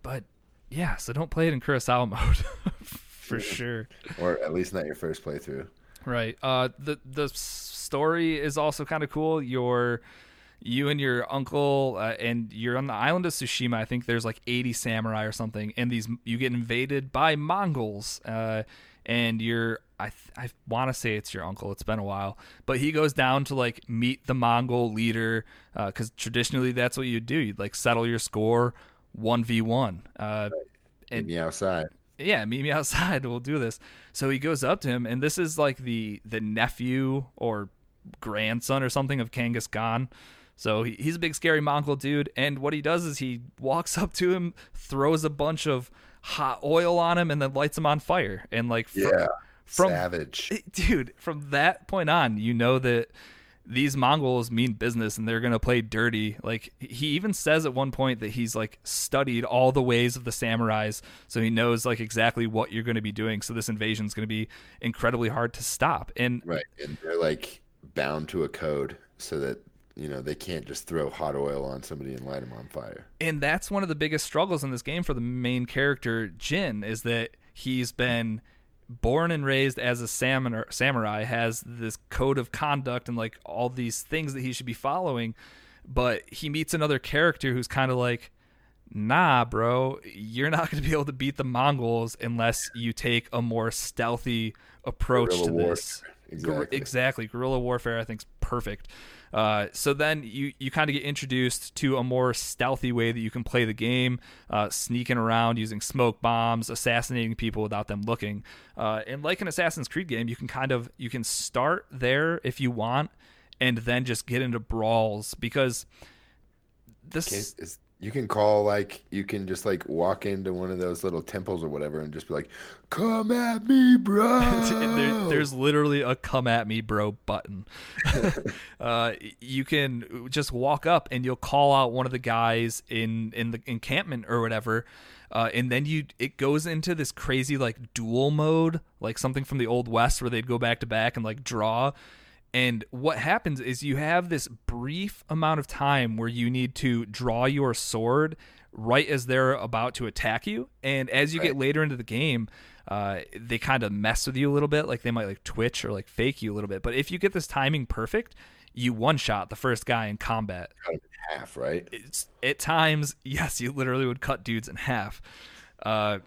but yeah, so don't play it in Kurosawa mode for sure. or at least not your first playthrough. Right. Uh, the the story is also kind of cool. You're you and your uncle, uh, and you're on the island of Tsushima. I think there's like 80 samurai or something, and these you get invaded by Mongols. Uh, and you're I th- I want to say it's your uncle. It's been a while, but he goes down to like meet the Mongol leader because traditionally that's what you do. You'd like settle your score one v one. Uh, Meet me outside. yeah, meet me outside. We'll do this. So he goes up to him, and this is like the the nephew or grandson or something of Genghis Khan. So he, he's a big scary Mongol dude, and what he does is he walks up to him, throws a bunch of hot oil on him, and then lights him on fire. And like, fr- Yeah. from Savage. dude, from that point on, you know that these Mongols mean business and they're gonna play dirty. Like he even says at one point that he's like studied all the ways of the samurais, so he knows like exactly what you're gonna be doing. So this invasion is gonna be incredibly hard to stop. And Right. And they're like bound to a code so that, you know, they can't just throw hot oil on somebody and light them on fire. and that's one of the biggest struggles in this game for the main character Jin is that he's been born and raised as a samurai, samurai has this code of conduct and like all these things that he should be following but he meets another character who's kind of like nah bro you're not going to be able to beat the mongols unless you take a more stealthy approach Guerrilla to this Exactly. exactly. Guerrilla warfare, I think, is perfect. Uh, so then you, you kind of get introduced to a more stealthy way that you can play the game, uh, sneaking around using smoke bombs, assassinating people without them looking. Uh, and like an Assassin's Creed game, you can kind of you can start there if you want, and then just get into brawls because this Can't- it's- you can call like you can just like walk into one of those little temples or whatever and just be like, "Come at me, bro." there, there's literally a come at me bro button uh, you can just walk up and you'll call out one of the guys in in the encampment or whatever uh, and then you it goes into this crazy like duel mode like something from the old west where they'd go back to back and like draw and what happens is you have this brief amount of time where you need to draw your sword right as they're about to attack you. And as you get later into the game, uh, they kind of mess with you a little bit. Like they might like twitch or like fake you a little bit. But if you get this timing perfect, you one shot the first guy in combat. Cut in half, right? It's, at times, yes, you literally would cut dudes in half. Uh,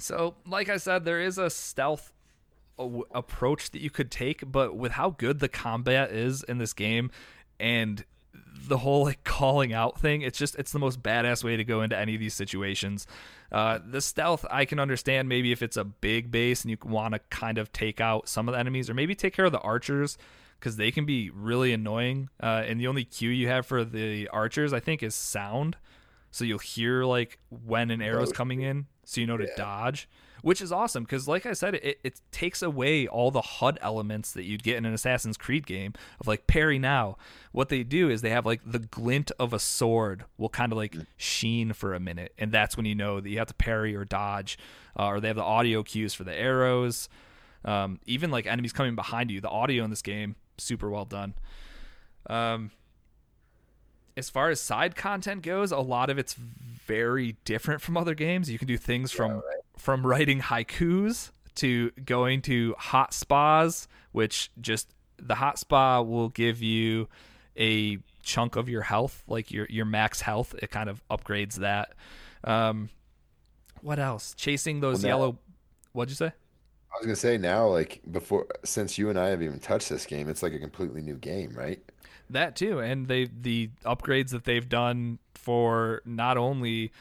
so, like I said, there is a stealth approach that you could take, but with how good the combat is in this game and the whole like calling out thing, it's just it's the most badass way to go into any of these situations. Uh, the stealth I can understand maybe if it's a big base and you want to kind of take out some of the enemies or maybe take care of the archers because they can be really annoying. Uh, and the only cue you have for the archers I think is sound, so you'll hear like when an arrow's coming in, so you know to dodge which is awesome because like i said it, it takes away all the hud elements that you'd get in an assassin's creed game of like parry now. What they do is they have like the glint of a sword will kind of like sheen for a minute and that's when you know that you have to parry or dodge uh, or they have the audio cues for the arrows. Um, even like enemies coming behind you the audio in this game super well done. Um, as far as side content goes, a lot of it's very different from other games. You can do things from from writing haikus to going to hot spas, which just the hot spa will give you a chunk of your health, like your your max health. It kind of upgrades that. Um, what else? Chasing those Well, now- yellow. What'd you say? I was gonna say now, like before, since you and I have even touched this game, it's like a completely new game, right? That too, and they the upgrades that they've done for not only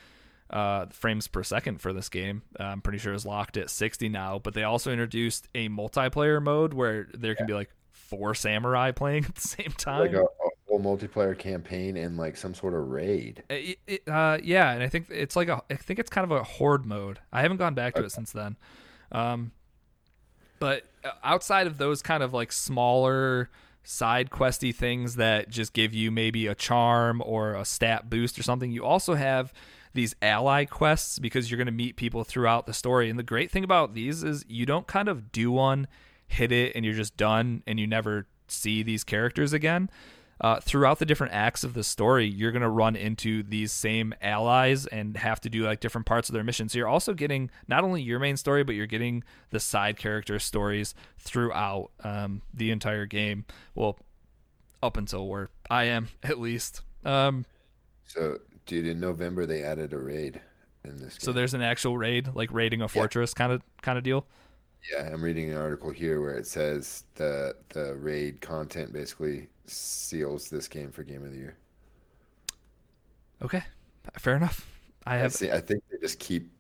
uh, frames per second for this game, I'm pretty sure is locked at 60 now, but they also introduced a multiplayer mode where there can be like four samurai playing at the same time. Like a, a whole multiplayer campaign and like some sort of raid. It- it- uh, yeah, and I think it's like a, I think it's kind of a horde mode. I haven't gone back to it since then. Um, but uh, outside of those kind of like smaller side questy things that just give you maybe a charm or a stat boost or something, you also have these ally quests because you're going to meet people throughout the story. And the great thing about these is you don't kind of do one, hit it, and you're just done, and you never see these characters again uh, throughout the different acts of the story, you're going to run into these same allies and have to do like different parts of their mission. So you're also getting not only your main story, but you're getting the side character stories throughout um, the entire game. Well, up until where I am, at least. Um, So, dude, in November they added a raid in this game. so there's an actual raid, like raiding a fortress kind of kind of deal. Yeah, I'm reading an article here where it says the the raid content basically seals this game for game of the year. Okay, fair enough. I I, have see, I think they just keep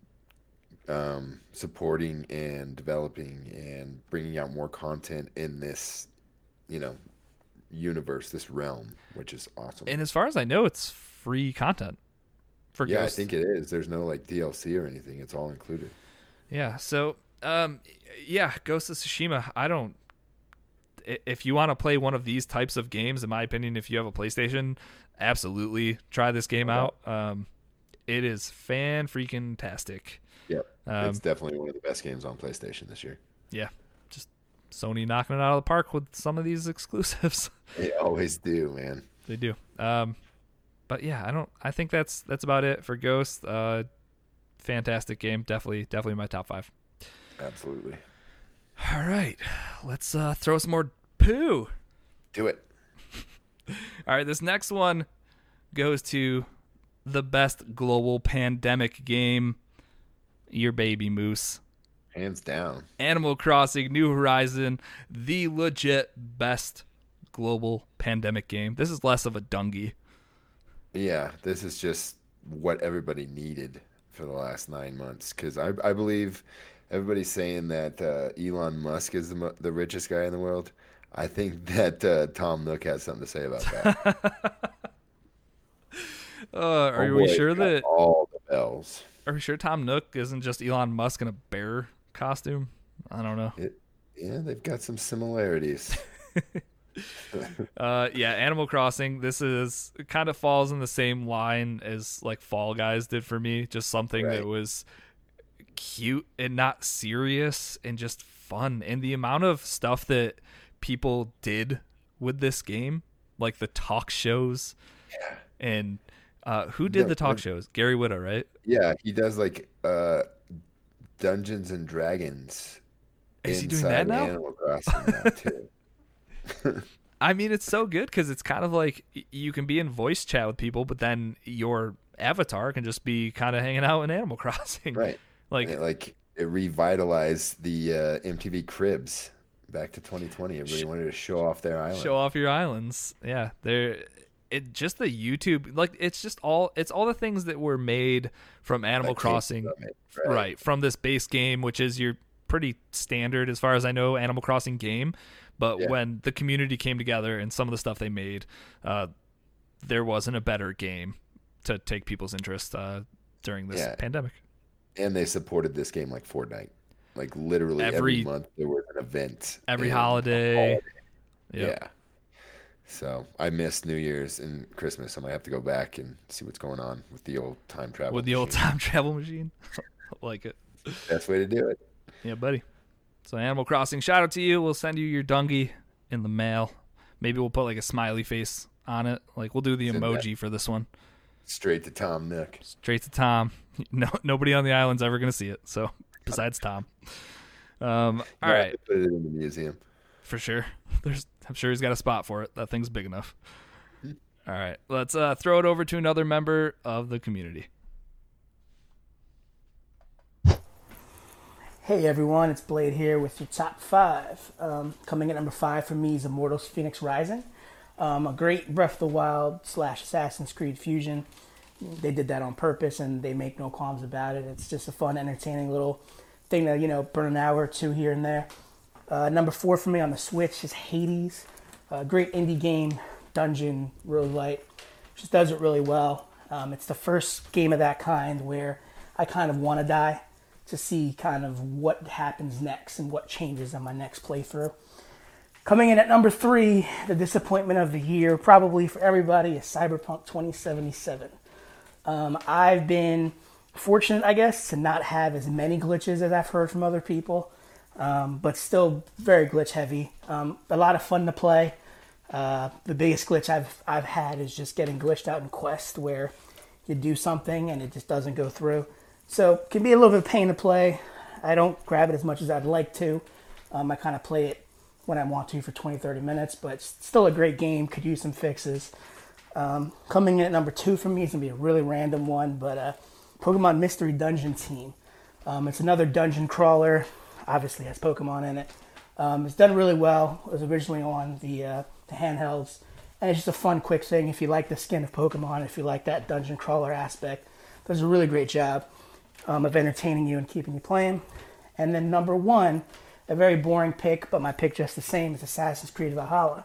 um, supporting and developing and bringing out more content in this, you know, universe, this realm, which is awesome. and as far as I know, it's free content for yeah, Ghost. I think it is. There's no like DLC or anything. It's all included. Yeah. So, um, yeah, Ghost of Tsushima. I don't. If you want to play one of these types of games, in my opinion, if you have a PlayStation, absolutely try this game out. Um, it is fan freaking tastic. Yep, Um, it's definitely one of the best games on PlayStation this year. yeah, just Sony knocking it out of the park with some of these exclusives. They always do, man. they do. Um, but yeah, I don't. I think that's that's about it for Ghost. Uh, fantastic game. Definitely, definitely my top five. Absolutely. All right, let's uh, throw some more poo. Do it. All right, this next one goes to the best global pandemic game, your baby moose. Hands down. Animal Crossing New Horizon, the legit best global pandemic game. This is less of a dungy. Yeah, this is just what everybody needed for the last nine months. Because I, I believe everybody's saying that uh, Elon Musk is the, mo- the richest guy in the world. I think that uh, Tom Nook has something to say about that. Uh, are Oh we boy, sure that all the bells? are we sure Tom Nook isn't just Elon Musk in a bear costume? I don't know. It, yeah, they've got some similarities. Uh, yeah, Animal Crossing. This is kind of falls in the same line as like Fall Guys did for me. Just something Right. that was cute and not serious and just fun. And the amount of stuff that people did with this game, like the talk shows, and uh, who did Yeah, the talk shows? Gary Whitta, right? yeah, he does like uh, Dungeons and Dragons. Is he doing that now? Animal Crossing now too. I mean, it's so good because it's kind of like you can be in voice chat with people, but then your avatar can just be kind of hanging out in Animal Crossing. right. Like, it, like it revitalized the uh, MTV Cribs back to 2020. Everybody wanted to show off their island. show off your islands. Yeah, they're it just the YouTube like it's just all it's all the things that were made from Animal That Crossing, it, right. From this base game, which is your pretty standard as far as I know Animal Crossing game. But Yeah. when the community came together and some of the stuff they made, uh, there wasn't a better game to take people's interest uh, during this Yeah. pandemic. And they supported this game like Fortnite. Like literally every, Every- month there was an event. Every and- holiday. Yeah. So I missed New Year's and Christmas. I might have to go back and see what's going on with the old time travel. With the old time travel machine. like it. Best way to do it. Yeah, buddy. So Animal Crossing, shout out to you. We'll send you your dungy in the mail. Maybe we'll put like a smiley face on it. Like we'll do the emoji for this one. Straight to Tom Nick. Straight to Tom. No, nobody on the island's ever gonna see it. So besides Tom. Um, all right, Put it in the museum. for sure. There's, I'm sure he's got a spot for it. That thing's big enough. All right, let's uh, throw it over to another member of the community. Hey everyone, it's Blade here with your top five. Um, coming at number five for me is Immortals Phoenix Rising. Um, a great Breath of the Wild slash Assassin's Creed fusion. They did that on purpose, and they make no qualms about it. It's just a fun, entertaining little thing to you know burn an hour or two here and there. Uh, number four for me on the Switch is Hades. A great indie game, dungeon roguelite. Just does it really well. Um, it's the first game of that kind where I kind of want to die to see kind of what happens next and what changes on my next playthrough. Coming in at number three, the disappointment of the year, probably for everybody, is Cyberpunk 2077. Um, I've been fortunate, I guess, to not have as many glitches as I've heard from other people, um, but still very glitch heavy. Um, a lot of fun to play. Uh, the biggest glitch I've I've had is just getting glitched out in Quest, where you do something and it just doesn't go through. So can be a little bit of pain to play. I don't grab it as much as I'd like to. Um, I kind of play it when I want to for 20, 30 minutes, but still a great game. Could use some fixes. Um, coming in at number two for me is gonna be a really random one, but uh, Pokemon Mystery Dungeon Team. Um, it's another dungeon crawler. Obviously has Pokemon in it. Um, it's done really well. It was originally on the, uh, the handhelds, and it's just a fun, quick thing. If you like the skin of Pokemon, if you like that dungeon crawler aspect, does a really great job um, of entertaining you and keeping you playing. And then number one a very boring pick, but my pick just the same is Assassin's Creed Valhalla.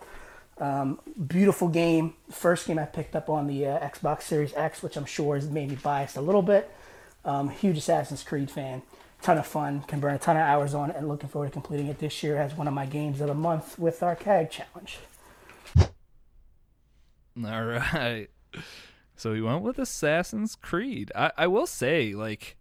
Um, beautiful game. First game I picked up on the uh, Xbox Series X, which I'm sure has made me biased a little bit. Um, huge Assassin's Creed fan. Ton of fun. Can burn a ton of hours on it, and looking forward to completing it this year as one of my games of the month with our CAG challenge. All right. So we went with Assassin's Creed. I, I will say, like,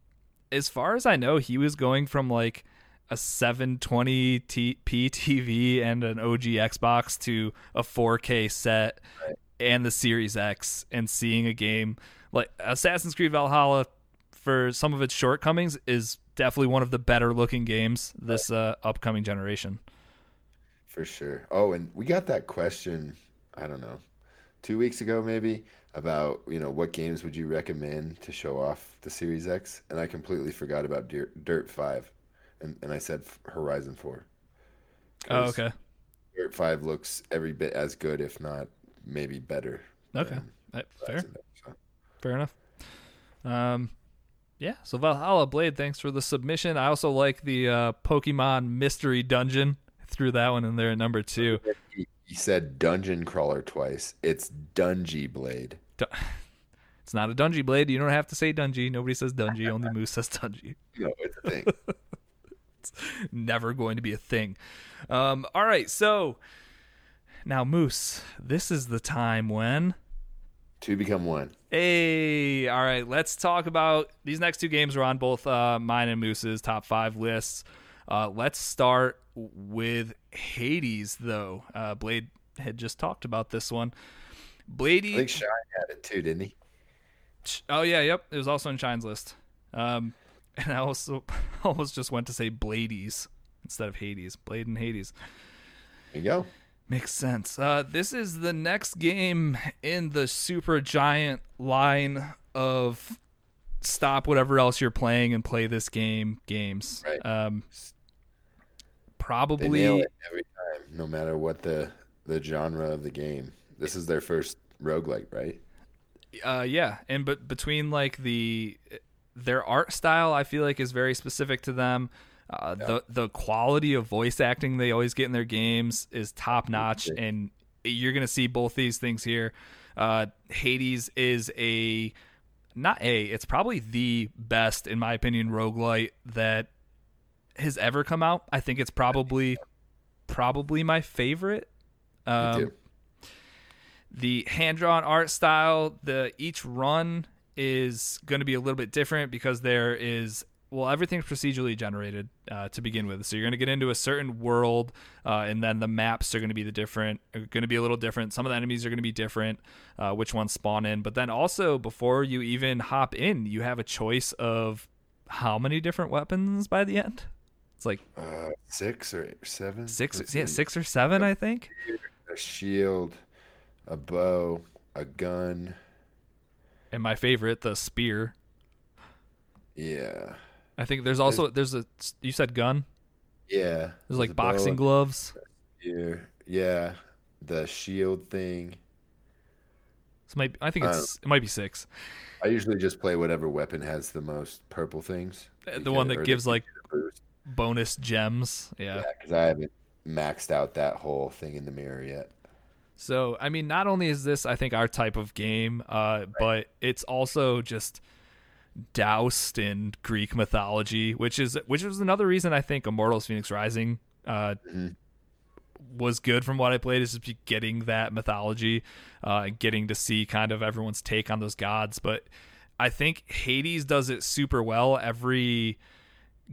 as far as I know, he was going from like a 720p TV and an OG Xbox to a 4K set right. and the Series X and seeing a game like Assassin's Creed Valhalla for some of its shortcomings is definitely one of the better looking games this uh, upcoming generation. For sure. Oh, and we got that question, I don't know, 2 weeks ago maybe about, you know, what games would you recommend to show off the Series X? And I completely forgot about Dirt 5 and, and I said Horizon Four. Oh, okay. Dirt Five looks every bit as good, if not maybe better. Okay, fair. so. Fair enough. Um, yeah. So Valhalla Blade, thanks for the submission. I also like the uh, Pokemon Mystery Dungeon. threw that one in there at number two. He said dungeon crawler twice. It's Dungy Blade. It's not a Dungy Blade. You don't have to say Dungy. Nobody says Dungy. Only Moose says Dungy. No, it's a thing. it's never going to be a thing. Um, all right, so now Moose, this is the time when two become one. Hey, all right, let's talk about these next two games are on both uh, mine and Moose's top five lists. Uh, let's start with Hades, though. Uh, Blade had just talked about this one. Bladey. I think Shine had it too, didn't he? Oh yeah, yep. It was also in Shine's list. Um, and I also almost just went to say Blades instead of Hades. Blade and Hades. There you go. Makes sense. Uh, this is the next game in the super giant line of stop whatever else you're playing and play this game games. Right. Um, probably every time, no matter what the the genre of the game. This is their first roguelike, right? Uh, yeah, and but between like the their art style I feel like is very specific to them. Uh, yeah. The the quality of voice acting they always get in their games is top notch, and you're gonna see both these things here. Uh, Hades is a not a it's probably the best in my opinion roguelite that has ever come out. I think it's probably probably my favorite. Um, the hand drawn art style, the each run is going to be a little bit different because there is well everything's procedurally generated uh, to begin with. So you're going to get into a certain world uh, and then the maps are going to be the different are going to be a little different. Some of the enemies are going to be different uh, which ones spawn in. But then also before you even hop in you have a choice of how many different weapons by the end? It's like uh, six or seven? Six Let's yeah see. six or seven i think. A shield a bow a gun and my favorite, the spear. Yeah. I think there's also there's, a you said gun. Yeah. There's, there's like boxing gloves. Yeah. Yeah. the shield thing. So might I think it's it might be six. I usually just play whatever weapon has the most purple things. The one that gives like bonus gems. Yeah. Yeah, because I haven't maxed out that whole thing in the mirror yet. So I mean, not only is this I think our type of game, uh, but it's also just doused in Greek mythology, which is which was another reason I think Immortals Phoenix Rising uh, Mhm. was good from what I played is just getting that mythology, uh, and getting to see kind of everyone's take on those gods. But I think Hades does it super well. Every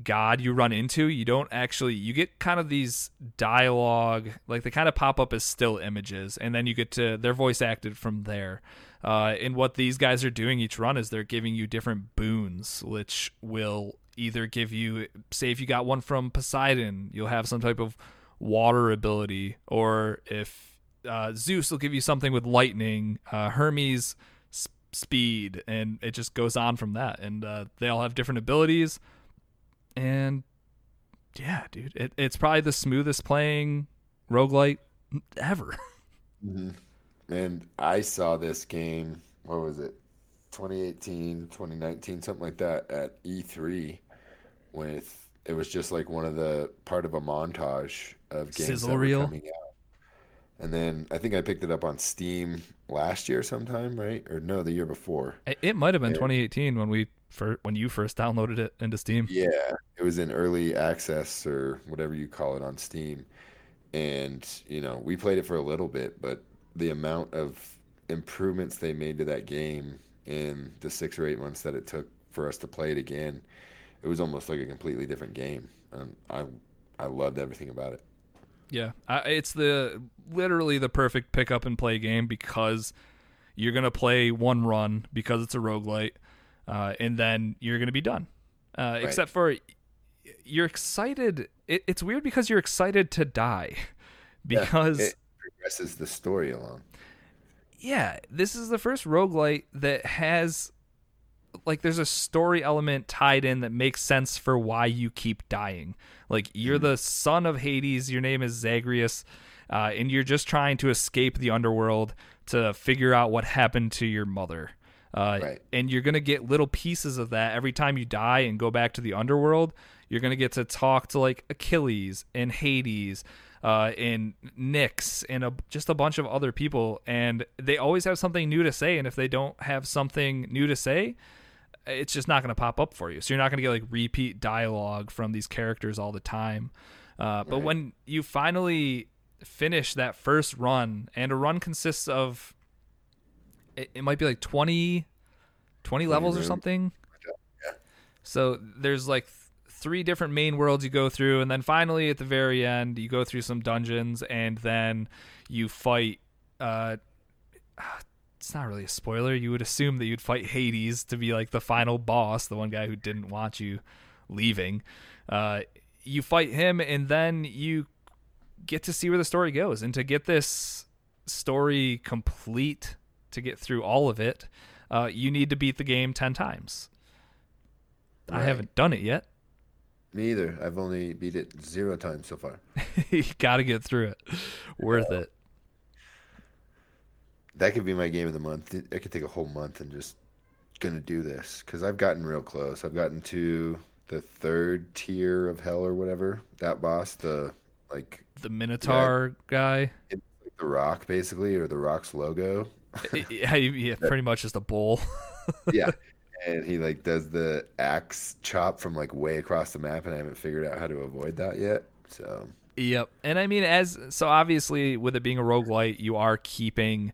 god you run into, you don't actually you get kind of these dialogue, like they kind of pop up as still images, and then you get to they're voice acted from there. Uh, and what these guys are doing each run is they're giving you different boons, which will either give you, say, if you got one from Poseidon, you'll have some type of water ability, or if uh, Zeus will give you something with lightning, uh, Hermes s- speed, and it just goes on from that. And uh, they all have different abilities, and yeah, dude, it, it's probably the smoothest playing roguelite ever. Mm-hmm. And I saw this game, what was it, 2018, 2019, something like that, at E3 with it was just like one of the part of a montage of games Sizzle that were reel? coming out. And then I think I picked it up on Steam last year sometime, right? Or no, the year before. It, it might have been Yeah. 2018 when we fir- when you first downloaded it into Steam. Yeah, it was in early access or whatever you call it on Steam. And, you know, we played it for a little bit, but the amount of improvements they made to that game in the six or eight months that it took for us to play it again, it was almost like a completely different game. And I I loved everything about it. Yeah, I, it's the literally the perfect pick up and play game because you're gonna play one run because it's a roguelite, uh, and then you're gonna be done. Uh, Except for you're excited. It, it's weird because you're excited to die Yeah, because it progresses the story along. yeah, this is the first roguelite that has like there's a story element tied in that makes sense for why you keep dying. Like you're the son of Hades, your name is Zagreus, uh, and you're just trying to escape the underworld to figure out what happened to your mother. Uh, Right. And you're gonna get little pieces of that every time you die and go back to the underworld. You're gonna get to talk to like Achilles and Hades, uh, and Nyx and a, just a bunch of other people, and they always have something new to say. And if they don't have something new to say, it's just not going to pop up for you. So you're not going to get like repeat dialogue from these characters all the time. Uh, but when you finally finish that first run, and a run consists of it, it might be like 20, 20 levels or something. So there's like th- three different main worlds you go through, and then finally at the very end, you go through some dungeons, and then you fight. Uh, it's not really a spoiler. You would assume that you'd fight Hades to be like the final boss, the one guy who didn't want you leaving. Uh, you fight him, and then you get to see where the story goes. And to get this story complete, to get through all of it, uh, you need to beat the game 10 times. I haven't done it yet. Me either. I've only beat it zero times so far. you got to get through it. Worth it. That could be my game of the month. I could take a whole month and just gonna do this because I've gotten real close. I've gotten to the third tier of hell or whatever. That boss, the like The Minotaur guy. the rock basically, or the rock's logo. yeah, yeah, pretty much just a bull. yeah, and he like does the axe chop from like way across the map, and I haven't figured out how to avoid that yet. So Yep. And I mean as so obviously with it being a roguelite, you are keeping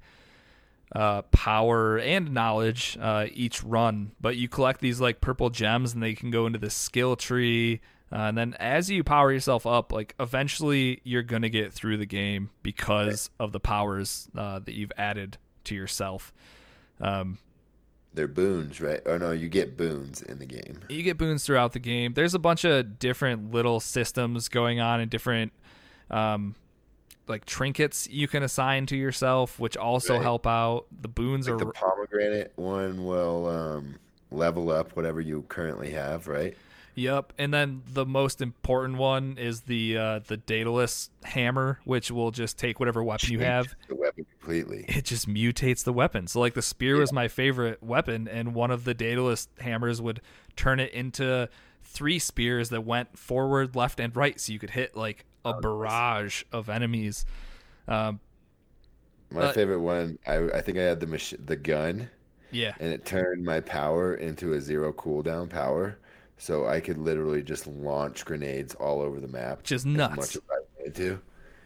uh power and knowledge uh each run, but you collect these like purple gems and they can go into the skill tree. Uh, and then as you power yourself up, like eventually you're going to get through the game because of the powers uh, that you've added to yourself. Um, they're boons, right? Or no, you get boons in the game. you get boons throughout the game. There's a bunch of different little systems going on and different um like trinkets you can assign to yourself which also Right. help out. The boons Like are the pomegranate one will um, level up whatever you currently have, right? Yep, and then the most important one is the uh, the Daedalus hammer, which will just take whatever weapon you have. the weapon completely. It just mutates the weapon. So like the spear was my favorite weapon, and one of the Daedalus hammers would turn it into three spears that went forward, left, and right, so you could hit like a barrage of enemies. Um, My favorite one, I, I think I had the mach- the gun, yeah, and it turned my power into a zero cooldown power, so I could literally just launch grenades all over the map, as nuts. much as I wanted to.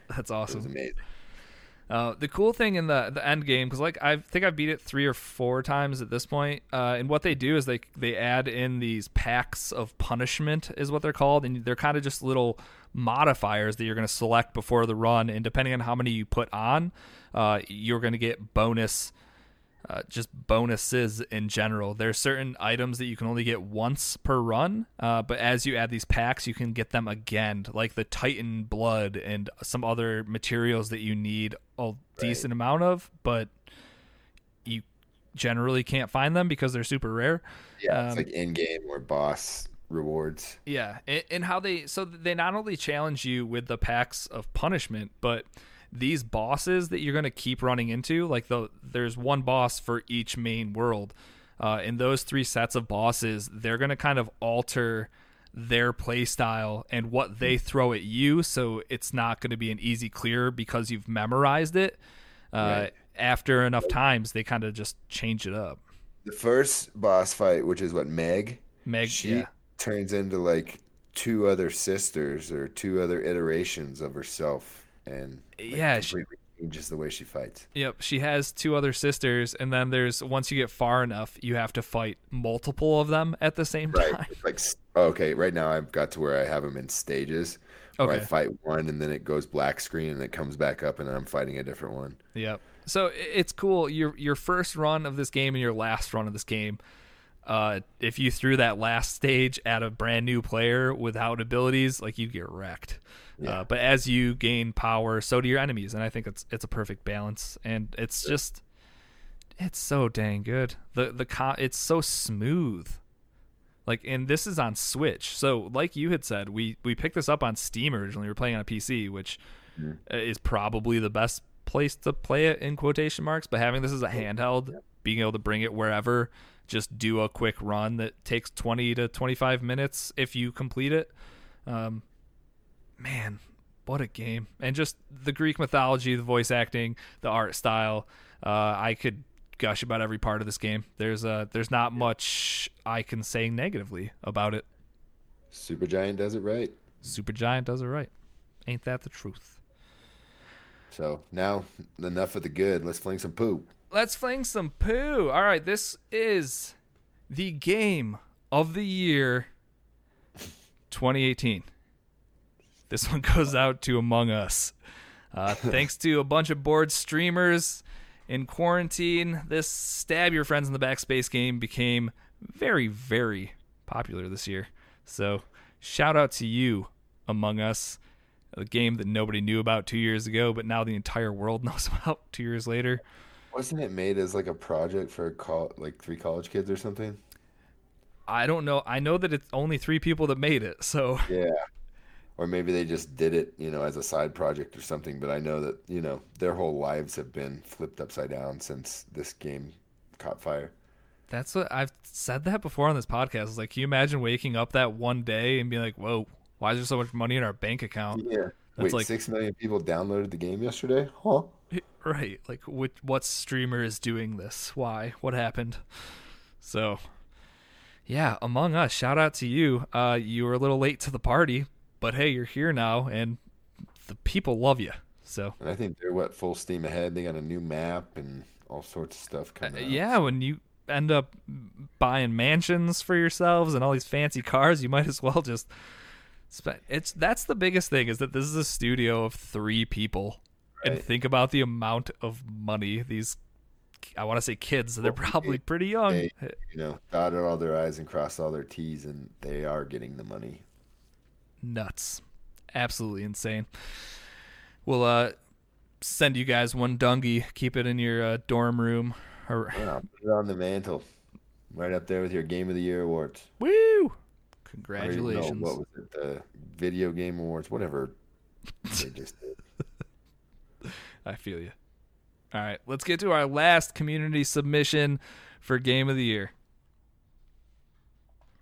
that's It awesome. was amazing. Uh, the cool thing in the the end game, because like I think I beat it three or four times at this point, uh, and what they do is they they add in these packs of punishment, is what they're called, and they're kind of just little modifiers that you're going to select before the run, and depending on how many you put on, uh, you're going to get bonus. Uh, just bonuses in general. There are certain items that you can only get once per run, uh, but as you add these packs, you can get them again, like the Titan blood and some other materials that you need a decent amount of, but you generally can't find them because they're super rare. Yeah, Um, it's like in game or boss rewards. Yeah, and, and how they so they not only challenge you with the packs of punishment, but these bosses that you're going to keep running into, like the there's one boss for each main world. Uh, and those three sets of bosses, they're going to kind of alter their play style and what they throw at you, so it's not going to be an easy clear because you've memorized it. Uh, Right. After enough times, they kind of just change it up. The first boss fight, which is what Meg, Meg, she yeah, turns into like two other sisters or two other iterations of herself, and like, Yeah, she- changes the way she fights. Yep, she has two other sisters, and then there's once you get far enough, you have to fight multiple of them at the same Right. time. It's like okay, right now I've got to where I have them in stages. Where I fight one and then it goes black screen and it comes back up and then I'm fighting a different one. Yep. So it's cool. Your your first run of this game and your last run of this game. Uh, if you threw that last stage at a brand new player without abilities, like you get wrecked. Uh, but as you gain power, so do your enemies, and I think it's it's a perfect balance, and it's just it's so dang good. The the co- it's so smooth. Like and this is on Switch. So like you had said, we we picked this up on Steam originally. We were playing on a PC, which uh, is probably the best place to play it in quotation marks, but having this as a handheld, being able to bring it wherever, just do a quick run that takes 20 to 25 minutes if you complete it. Um man, what a game. And just the Greek mythology, the voice acting, the art style. Uh, I could gush about every part of this game. There's uh there's not much I can say negatively about it. Super Giant does it right. Super Giant does it right. Ain't that the truth? So now enough of the good. Let's fling some poo. Let's fling some poo. All right, this is the game of the year 2018. This one goes out to Among Us. Uh, thanks to a bunch of bored streamers in quarantine, this stab your friends in the backspace game became very, very popular this year. So, shout out to you, Among Us, a game that nobody knew about two years ago, but now the entire world knows about two years later. Wasn't it made as like a project for col- like three college kids or something? I don't know. I know that it's only three people that made it. So Yeah. Or maybe they just did it, you know, as a side project or something. But I know that, you know, their whole lives have been flipped upside down since this game caught fire. that's what I've said that before on this podcast. It's like, can you imagine waking up that one day and being like, "Whoa, why is there so much money in our bank account?" Yeah. That's Wait, like- six million people downloaded the game yesterday? Huh? Right. Like, what what streamer is doing this? Why? What happened? So, yeah, Among Us. Shout out to you. Uh, you were a little late to the party, but hey, you're here now, and the people love you. So, And I think they're what full steam ahead. They got a new map and all sorts of stuff coming. out. yeah, when you end up buying mansions for yourselves and all these fancy cars, you might as well just spend. It's that's the biggest thing is that this is a studio of three people, and think about the amount of money these. I want to say kids. They're probably pretty young. They, you know, dotted all their I's and crossed all their T's, and they are getting the money. Nuts, absolutely insane. We'll uh send you guys one dungy. Keep it in your uh, dorm room. Or Yeah, put it on the mantle, right up there with your Game of the Year awards. woo, Congratulations. What was it? The Video Game Awards, whatever. they just did. I feel you. All right, let's get to our last community submission for game of the year.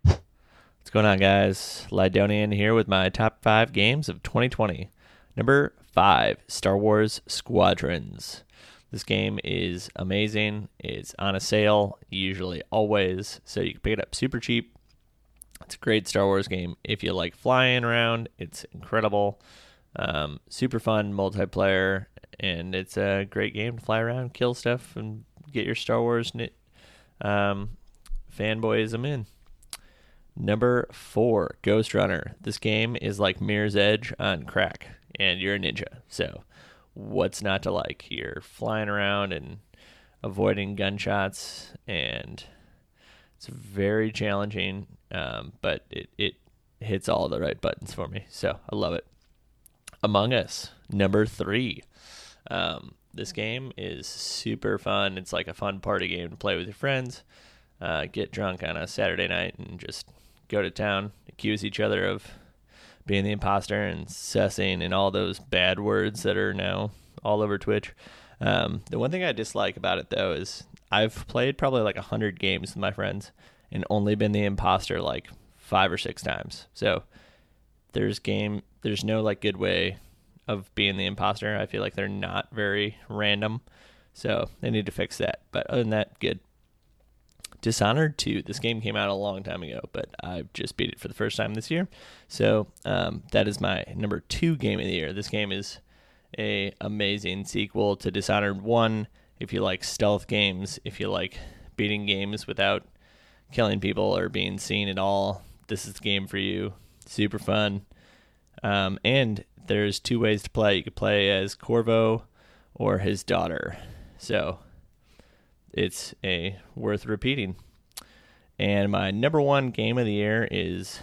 What's going on, guys? Lydonian here with my top five games of 2020. Number five, Star Wars Squadrons. This game is amazing. It's on a sale, usually always, so you can pick it up super cheap. It's a great Star Wars game. If you like flying around, it's incredible. Um, super fun multiplayer, and it's a great game to fly around, kill stuff, and get your Star Wars knit, um, fanboyism in. Number four, Ghost Runner. This game is like Mirror's Edge on crack, and you're a ninja. So, what's not to like? You're flying around and avoiding gunshots, and it's very challenging, um, but it, it hits all the right buttons for me. So, I love it. Among Us, number three. Um, this game is super fun. It's like a fun party game to play with your friends. Uh, get drunk on a Saturday night and just go to town, accuse each other of being the imposter and sussing and all those bad words that are now all over Twitch. Um, the one thing I dislike about it though is I've played probably like hundred games with my friends and only been the imposter like five or six times. So there's game there's no like good way of being the imposter. I feel like they're not very random. So they need to fix that. But other than that, good. Dishonored 2. This game came out a long time ago, but I've just beat it for the first time this year. So um, that is my number two game of the year. This game is a amazing sequel to Dishonored 1. If you like stealth games, if you like beating games without killing people or being seen at all, this is the game for you. Super fun. Um, and there's two ways to play. You could play as Corvo or his daughter. So it's a worth repeating. And my number one game of the year is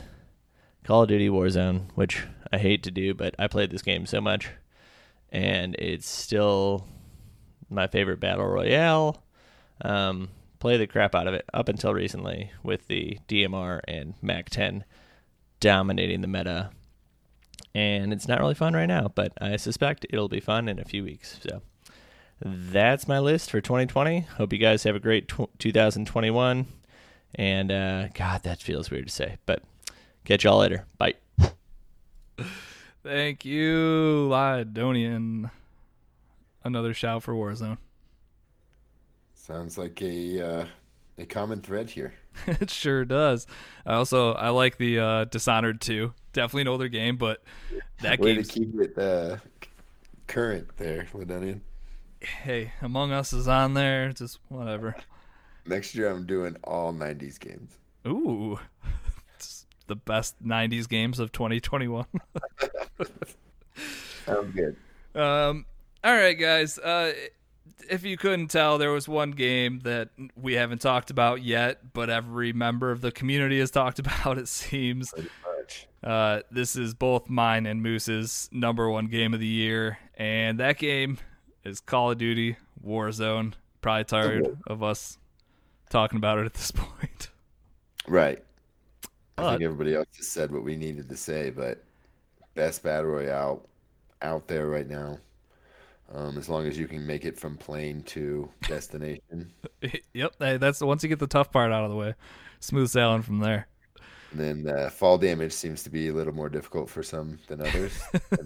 Call of Duty Warzone, which I hate to do, but I played this game so much, and it's still my favorite battle royale. Um, play the crap out of it up until recently with the DMR and Mac 10 dominating the meta. And it's not really fun right now, but I suspect it'll be fun in a few weeks. So that's my list for 2020. Hope you guys have a great tw- 2021. And uh, God, that feels weird to say, but catch y'all later. Bye. Thank you, Lydonian. Another shout for Warzone. Sounds like a uh, a common thread here. it sure does. I also I like the uh, Dishonored 2. Definitely an older game, but that game. to keep it uh, current there, Ladonian. Hey, Among Us is on there. Just whatever. Next year, I'm doing all '90s games. Ooh, it's the best '90s games of 2021. Sounds good. Um, all right, guys. Uh, if you couldn't tell, there was one game that we haven't talked about yet, but every member of the community has talked about. It seems. Much. Uh, this is both mine and Moose's number one game of the year, and that game is Call of Duty Warzone. Probably tired of us talking about it at this point. Right. I think everybody else just said what we needed to say, but best battle royale out there right now. Um, as long as you can make it from plane to destination, yep, that's once you get the tough part out of the way, smooth sailing from there. and then uh, fall damage seems to be a little more difficult for some than others.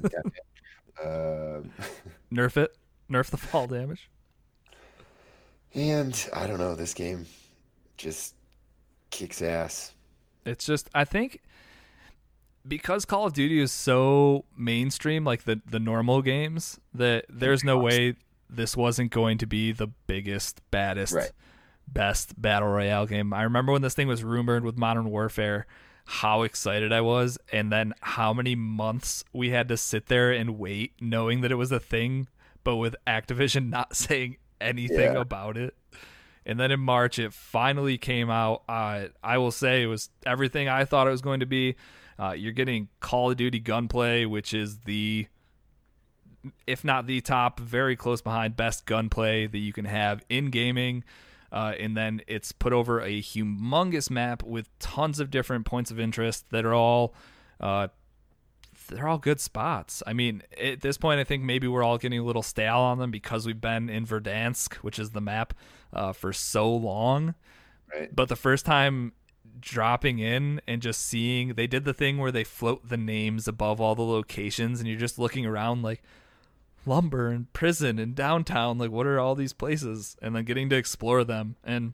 um, Nerf it, nerf the fall damage. and I don't know, this game just kicks ass. It's just I think because Call of Duty is so mainstream, like the the normal games, that there's no way this wasn't going to be the biggest, baddest, Right. best battle royale game. I remember when this thing was rumored with Modern Warfare, how excited I was, and then how many months we had to sit there and wait, knowing that it was a thing, but with Activision not saying anything Yeah. about it. And then in March, it finally came out. Uh, I will say it was everything I thought it was going to be. Uh, you're getting Call of Duty gunplay, which is the, if not the top, very close behind best gunplay that you can have in gaming. Uh, and then it's put over a humongous map with tons of different points of interest that are all. Uh, they're all good spots. I mean, at this point, I think maybe we're all getting a little stale on them because we've been in Verdansk, which is the map, uh, for so long. Right. But the first time dropping in and just seeing, they did the thing where they float the names above all the locations, and you're just looking around like lumber and prison and downtown. Like, what are all these places? And then getting to explore them. And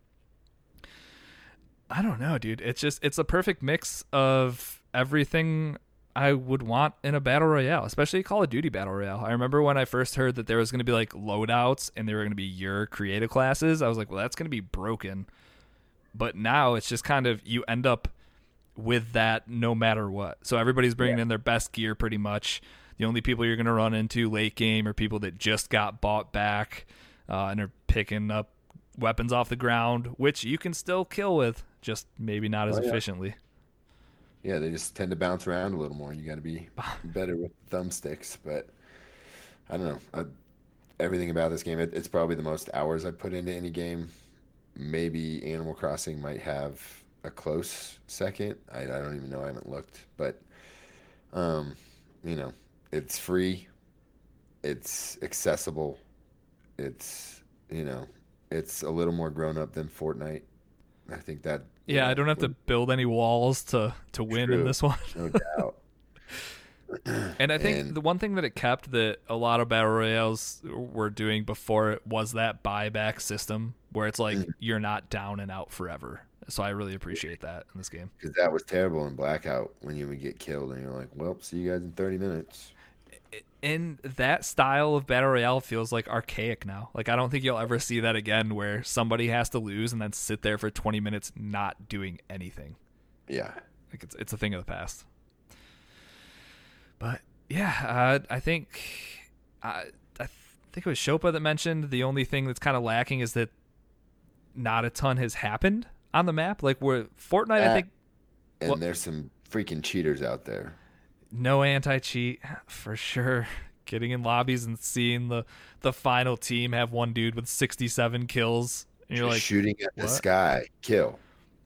I don't know, dude. It's just, it's a perfect mix of everything I would want in a battle royale, especially Call of Duty battle royale. I remember when I first heard that there was going to be like loadouts and they were going to be your creative classes. I was like, well, that's going to be broken. But now it's just kind of you end up with that no matter what. So everybody's bringing in their best gear pretty much. The only people you're going to run into late game are people that just got bought back uh, and are picking up weapons off the ground, which you can still kill with, just maybe not as Oh, yeah. efficiently. Yeah, they just tend to bounce around a little more. You got to be better with thumbsticks, but I don't know. I, everything about this game, it, it's probably the most hours I've put into any game. Maybe Animal Crossing might have a close second. I, I don't even know. I haven't looked, but um, you know, it's free. It's accessible. It's you know, it's a little more grown up than Fortnite. I think that you Yeah, know, I don't have to build any walls to to win in this one. no doubt. And I think And- the one thing that it kept that a lot of battle royales were doing before it was that buyback system where it's like mm. you're not down and out forever. So I really appreciate that in this game. Because that was terrible in Blackout when you would get killed and you're like, well, see you guys in 30 minutes. And that style of battle royale feels like archaic now. Like I don't think you'll ever see that again where somebody has to lose and then sit there for 20 minutes not doing anything. Yeah. Like it's it's a thing of the past. But yeah, uh, I think I I think it was Shopa that mentioned the only thing that's kind of lacking is that not a ton has happened on the map. Like where Fortnite, I Uh, think And Well- there's some freaking cheaters out there. no anti cheat for sure. Getting in lobbies and seeing the the final team have one dude with 67 kills, and you're Just like, shooting at the sky. Kill.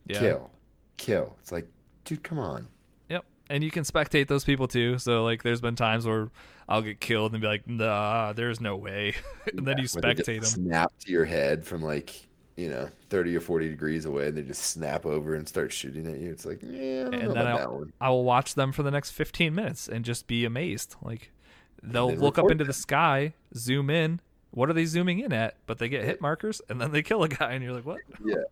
Yeah. Kill. Kill. It's like, dude, come on. And you can spectate those people too. So like there's been times where I'll get killed and be like, nah, there's no way. and then you they spectate them. Snap to your head from like, you know, 30 or 40 degrees away and they just snap over and start shooting at you. It's like, yeah, I And then one. I will watch them for the next 15 minutes and just be amazed. Like they'll then look up into the sky, zoom in. What are they zooming in at? But they get hit markers and then they kill a guy and you're like, what? Yeah.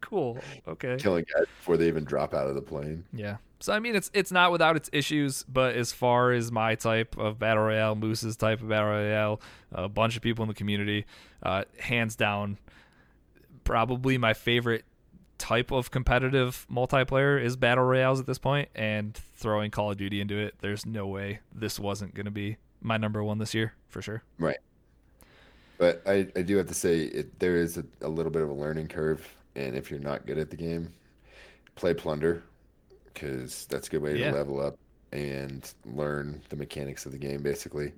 Cool. Okay. Killing guys before they even drop out of the plane. Yeah. So I mean, it's it's not without its issues, but as far as my type of battle royale, Moose's type of battle royale, a bunch of people in the community, uh, hands down, probably my favorite type of competitive multiplayer is battle royales at this point, and throwing Call of Duty into it, there's no way this wasn't going to be my number one this year for sure. Right. But I, I do have to say it there is a, a little bit of a learning curve, and if you're not good at the game, play Plunder, because that's a good way Yeah. to level up and learn the mechanics of the game, basically.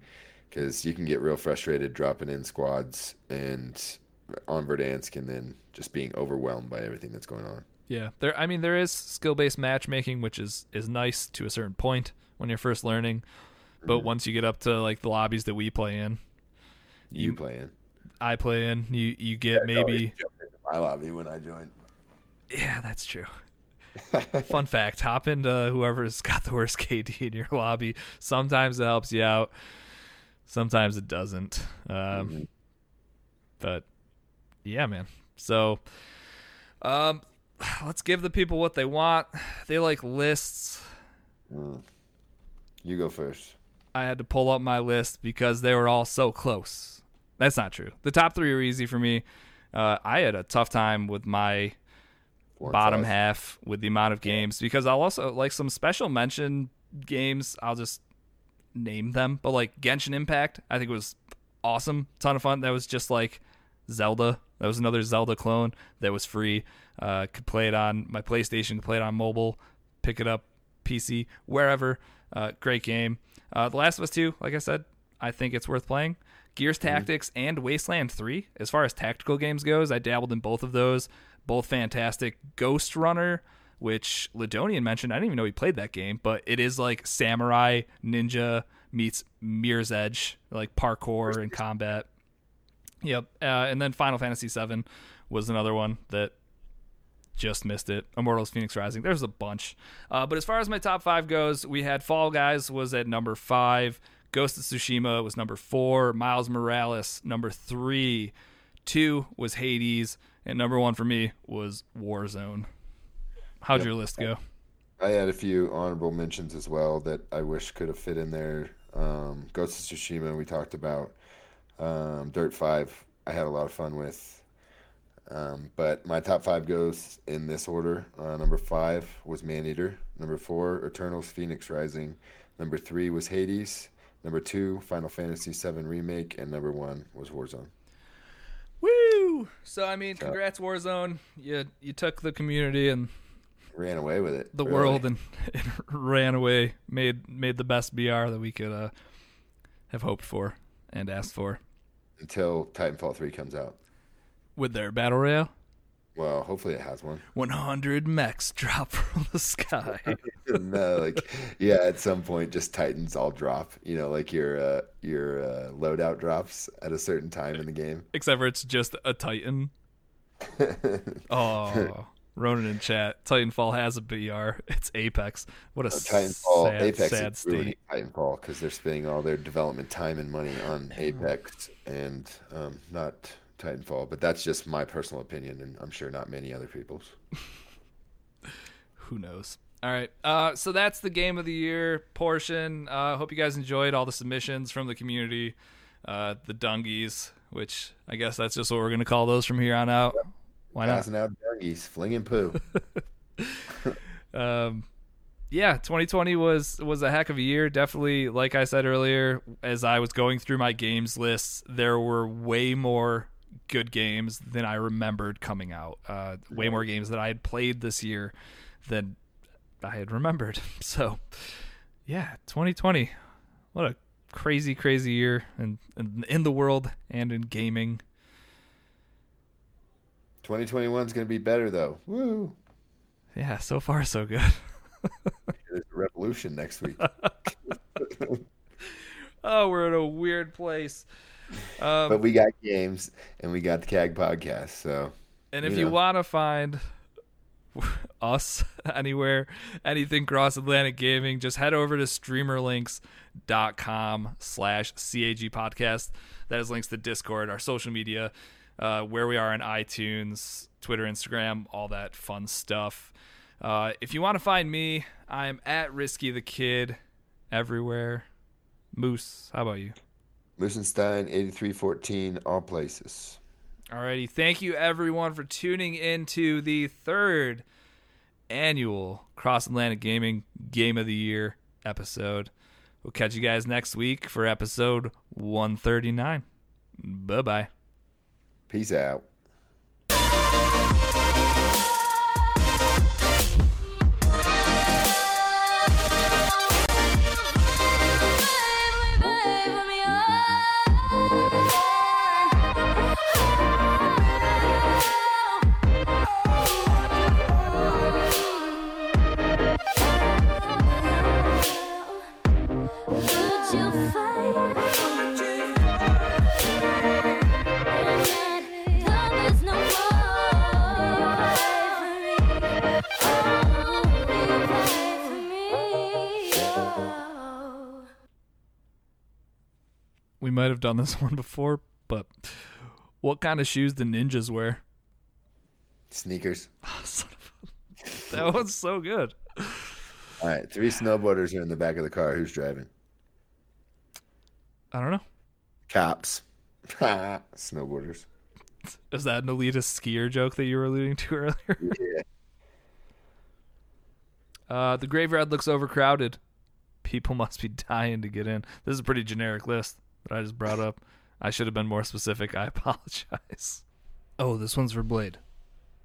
Because you can get real frustrated dropping in squads and on Verdansk, and then just being overwhelmed by everything that's going on. Yeah, there. I mean, there is skill-based matchmaking, which is is nice to a certain point when you're first learning, but mm-hmm. once you get up to like the lobbies that we play in, You, You- playing? I play in, you you get always maybe. my lobby when I join. Yeah, that's true. Fun fact: hop into whoever's got the worst KD in your lobby. Sometimes it helps you out. Sometimes it doesn't. Um, Mhm. But yeah, man. So, um, let's give the people what they want. They like lists. Mm. You go first. I had to pull up my list because they were all so close. That's not true. The top three were easy for me. Uh, I had a tough time with my bottom five. half with the amount of games because I'll also like some special mention games. I'll just name them, but like Genshin Impact, I think was awesome, ton of fun. That was just like Zelda. That was another Zelda clone that was free. Uh, could play it on my PlayStation, could play it on mobile, pick it up PC, wherever. Uh, great game. Uh, the Last of Us 2, like I said, I think it's worth playing. Gears Tactics and Wasteland 3. As far as tactical games goes, I dabbled in both of those. Both fantastic. Ghost Runner, which Ladonian mentioned, I didn't even know he played that game, but it is like samurai ninja meets Mirror's Edge, like parkour and combat. Yep. Uh, and then Final Fantasy VII was another one that just missed it. Immortals Phoenix Rising. There's a bunch. Uh, but as far as my top five goes, we had Fall Guys was at number five. Ghost of Tsushima was number four. Miles Morales, number three. Two was Hades. And number one for me was Warzone. How'd Yep. your list go? I had a few honorable mentions as well that I wish could have fit in there. Um, Ghost of Tsushima, we talked about. Um, Dirt 5, I had a lot of fun with. Um, but my top five goes in this order. Uh, number five was Maneater. Number four, Eternals Phoenix Rising. Number three was Hades. Number two, Final Fantasy VII Remake. And number one was Warzone. Woo! So I mean, So- congrats Warzone. You you took the community and Ran away with it. the really. world and, and ran away. Made made the best BR that we could uh, have hoped for and asked for Until Titanfall 3 comes out. with their battle royale. Well, hopefully it has one. 100 mechs drop from the sky. no, like yeah, at some point just Titans all drop. You know, like your uh your uh loadout drops at a certain time in the game. Except for it's just a Titan. Oh, Ronan in chat. Titanfall has a BR. It's Apex. What a Titanfall sad, Apex sad is state. Titanfall because they're spending all their development time and money on Apex and um not Titanfall. But that's just my personal opinion and I'm sure not many other people's. Who knows? All right. Uh, so that's the game of the year portion. I uh, hope you guys enjoyed all the submissions from the community, uh, the Dungies, which I guess that's just what we're going to call those from here on out. Why not? Passing out doggies, flinging poo. um, yeah, 2020 was was a heck of a year. Definitely, like I said earlier, as I was going through my games lists, there were way more good games than I remembered coming out. Uh, way more games that I had played this year than I had remembered. So, yeah, 2020, what a crazy, crazy year in, in, in the world and in gaming. 2021 is going to be better though. Woo! Yeah, so far so good. There's a revolution next week. oh, we're in a weird place. Um, but we got games and we got the CAG podcast. So, and if you you, want to find us anywhere, anything cross Atlantic Gaming, just head over to streamerlinks.com slash CAG podcast. That is links to Discord, our social media, uh, where we are on iTunes, Twitter, Instagram, all that fun stuff. Uh, if you want to find me, I'm at Risky the Kid everywhere. Moose, how about you? Moosenstein 8314, all places. Alrighty, thank you everyone for tuning in to the third annual Cross Atlantic Gaming Game of the Year episode. We'll catch you guys next week for episode 139. Bye bye. Peace out. Might have done this one before, but what kind of shoes do ninjas wear? Sneakers. Son of a- that one's so good. All right, three snowboarders are in the back of the car. Who's driving? I don't know. Cops. Snowboarders. Is that an elitist skier joke that you were alluding to earlier? Yeah. Uh, the graveyard looks overcrowded. People must be dying to get in. This is a pretty generic list that I just brought up. I should have been more specific. I apologize. Oh, this one's for Blade.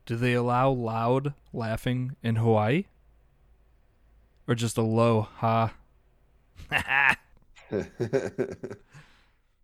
Do they allow loud laughing in Hawaii? Or just a low ha?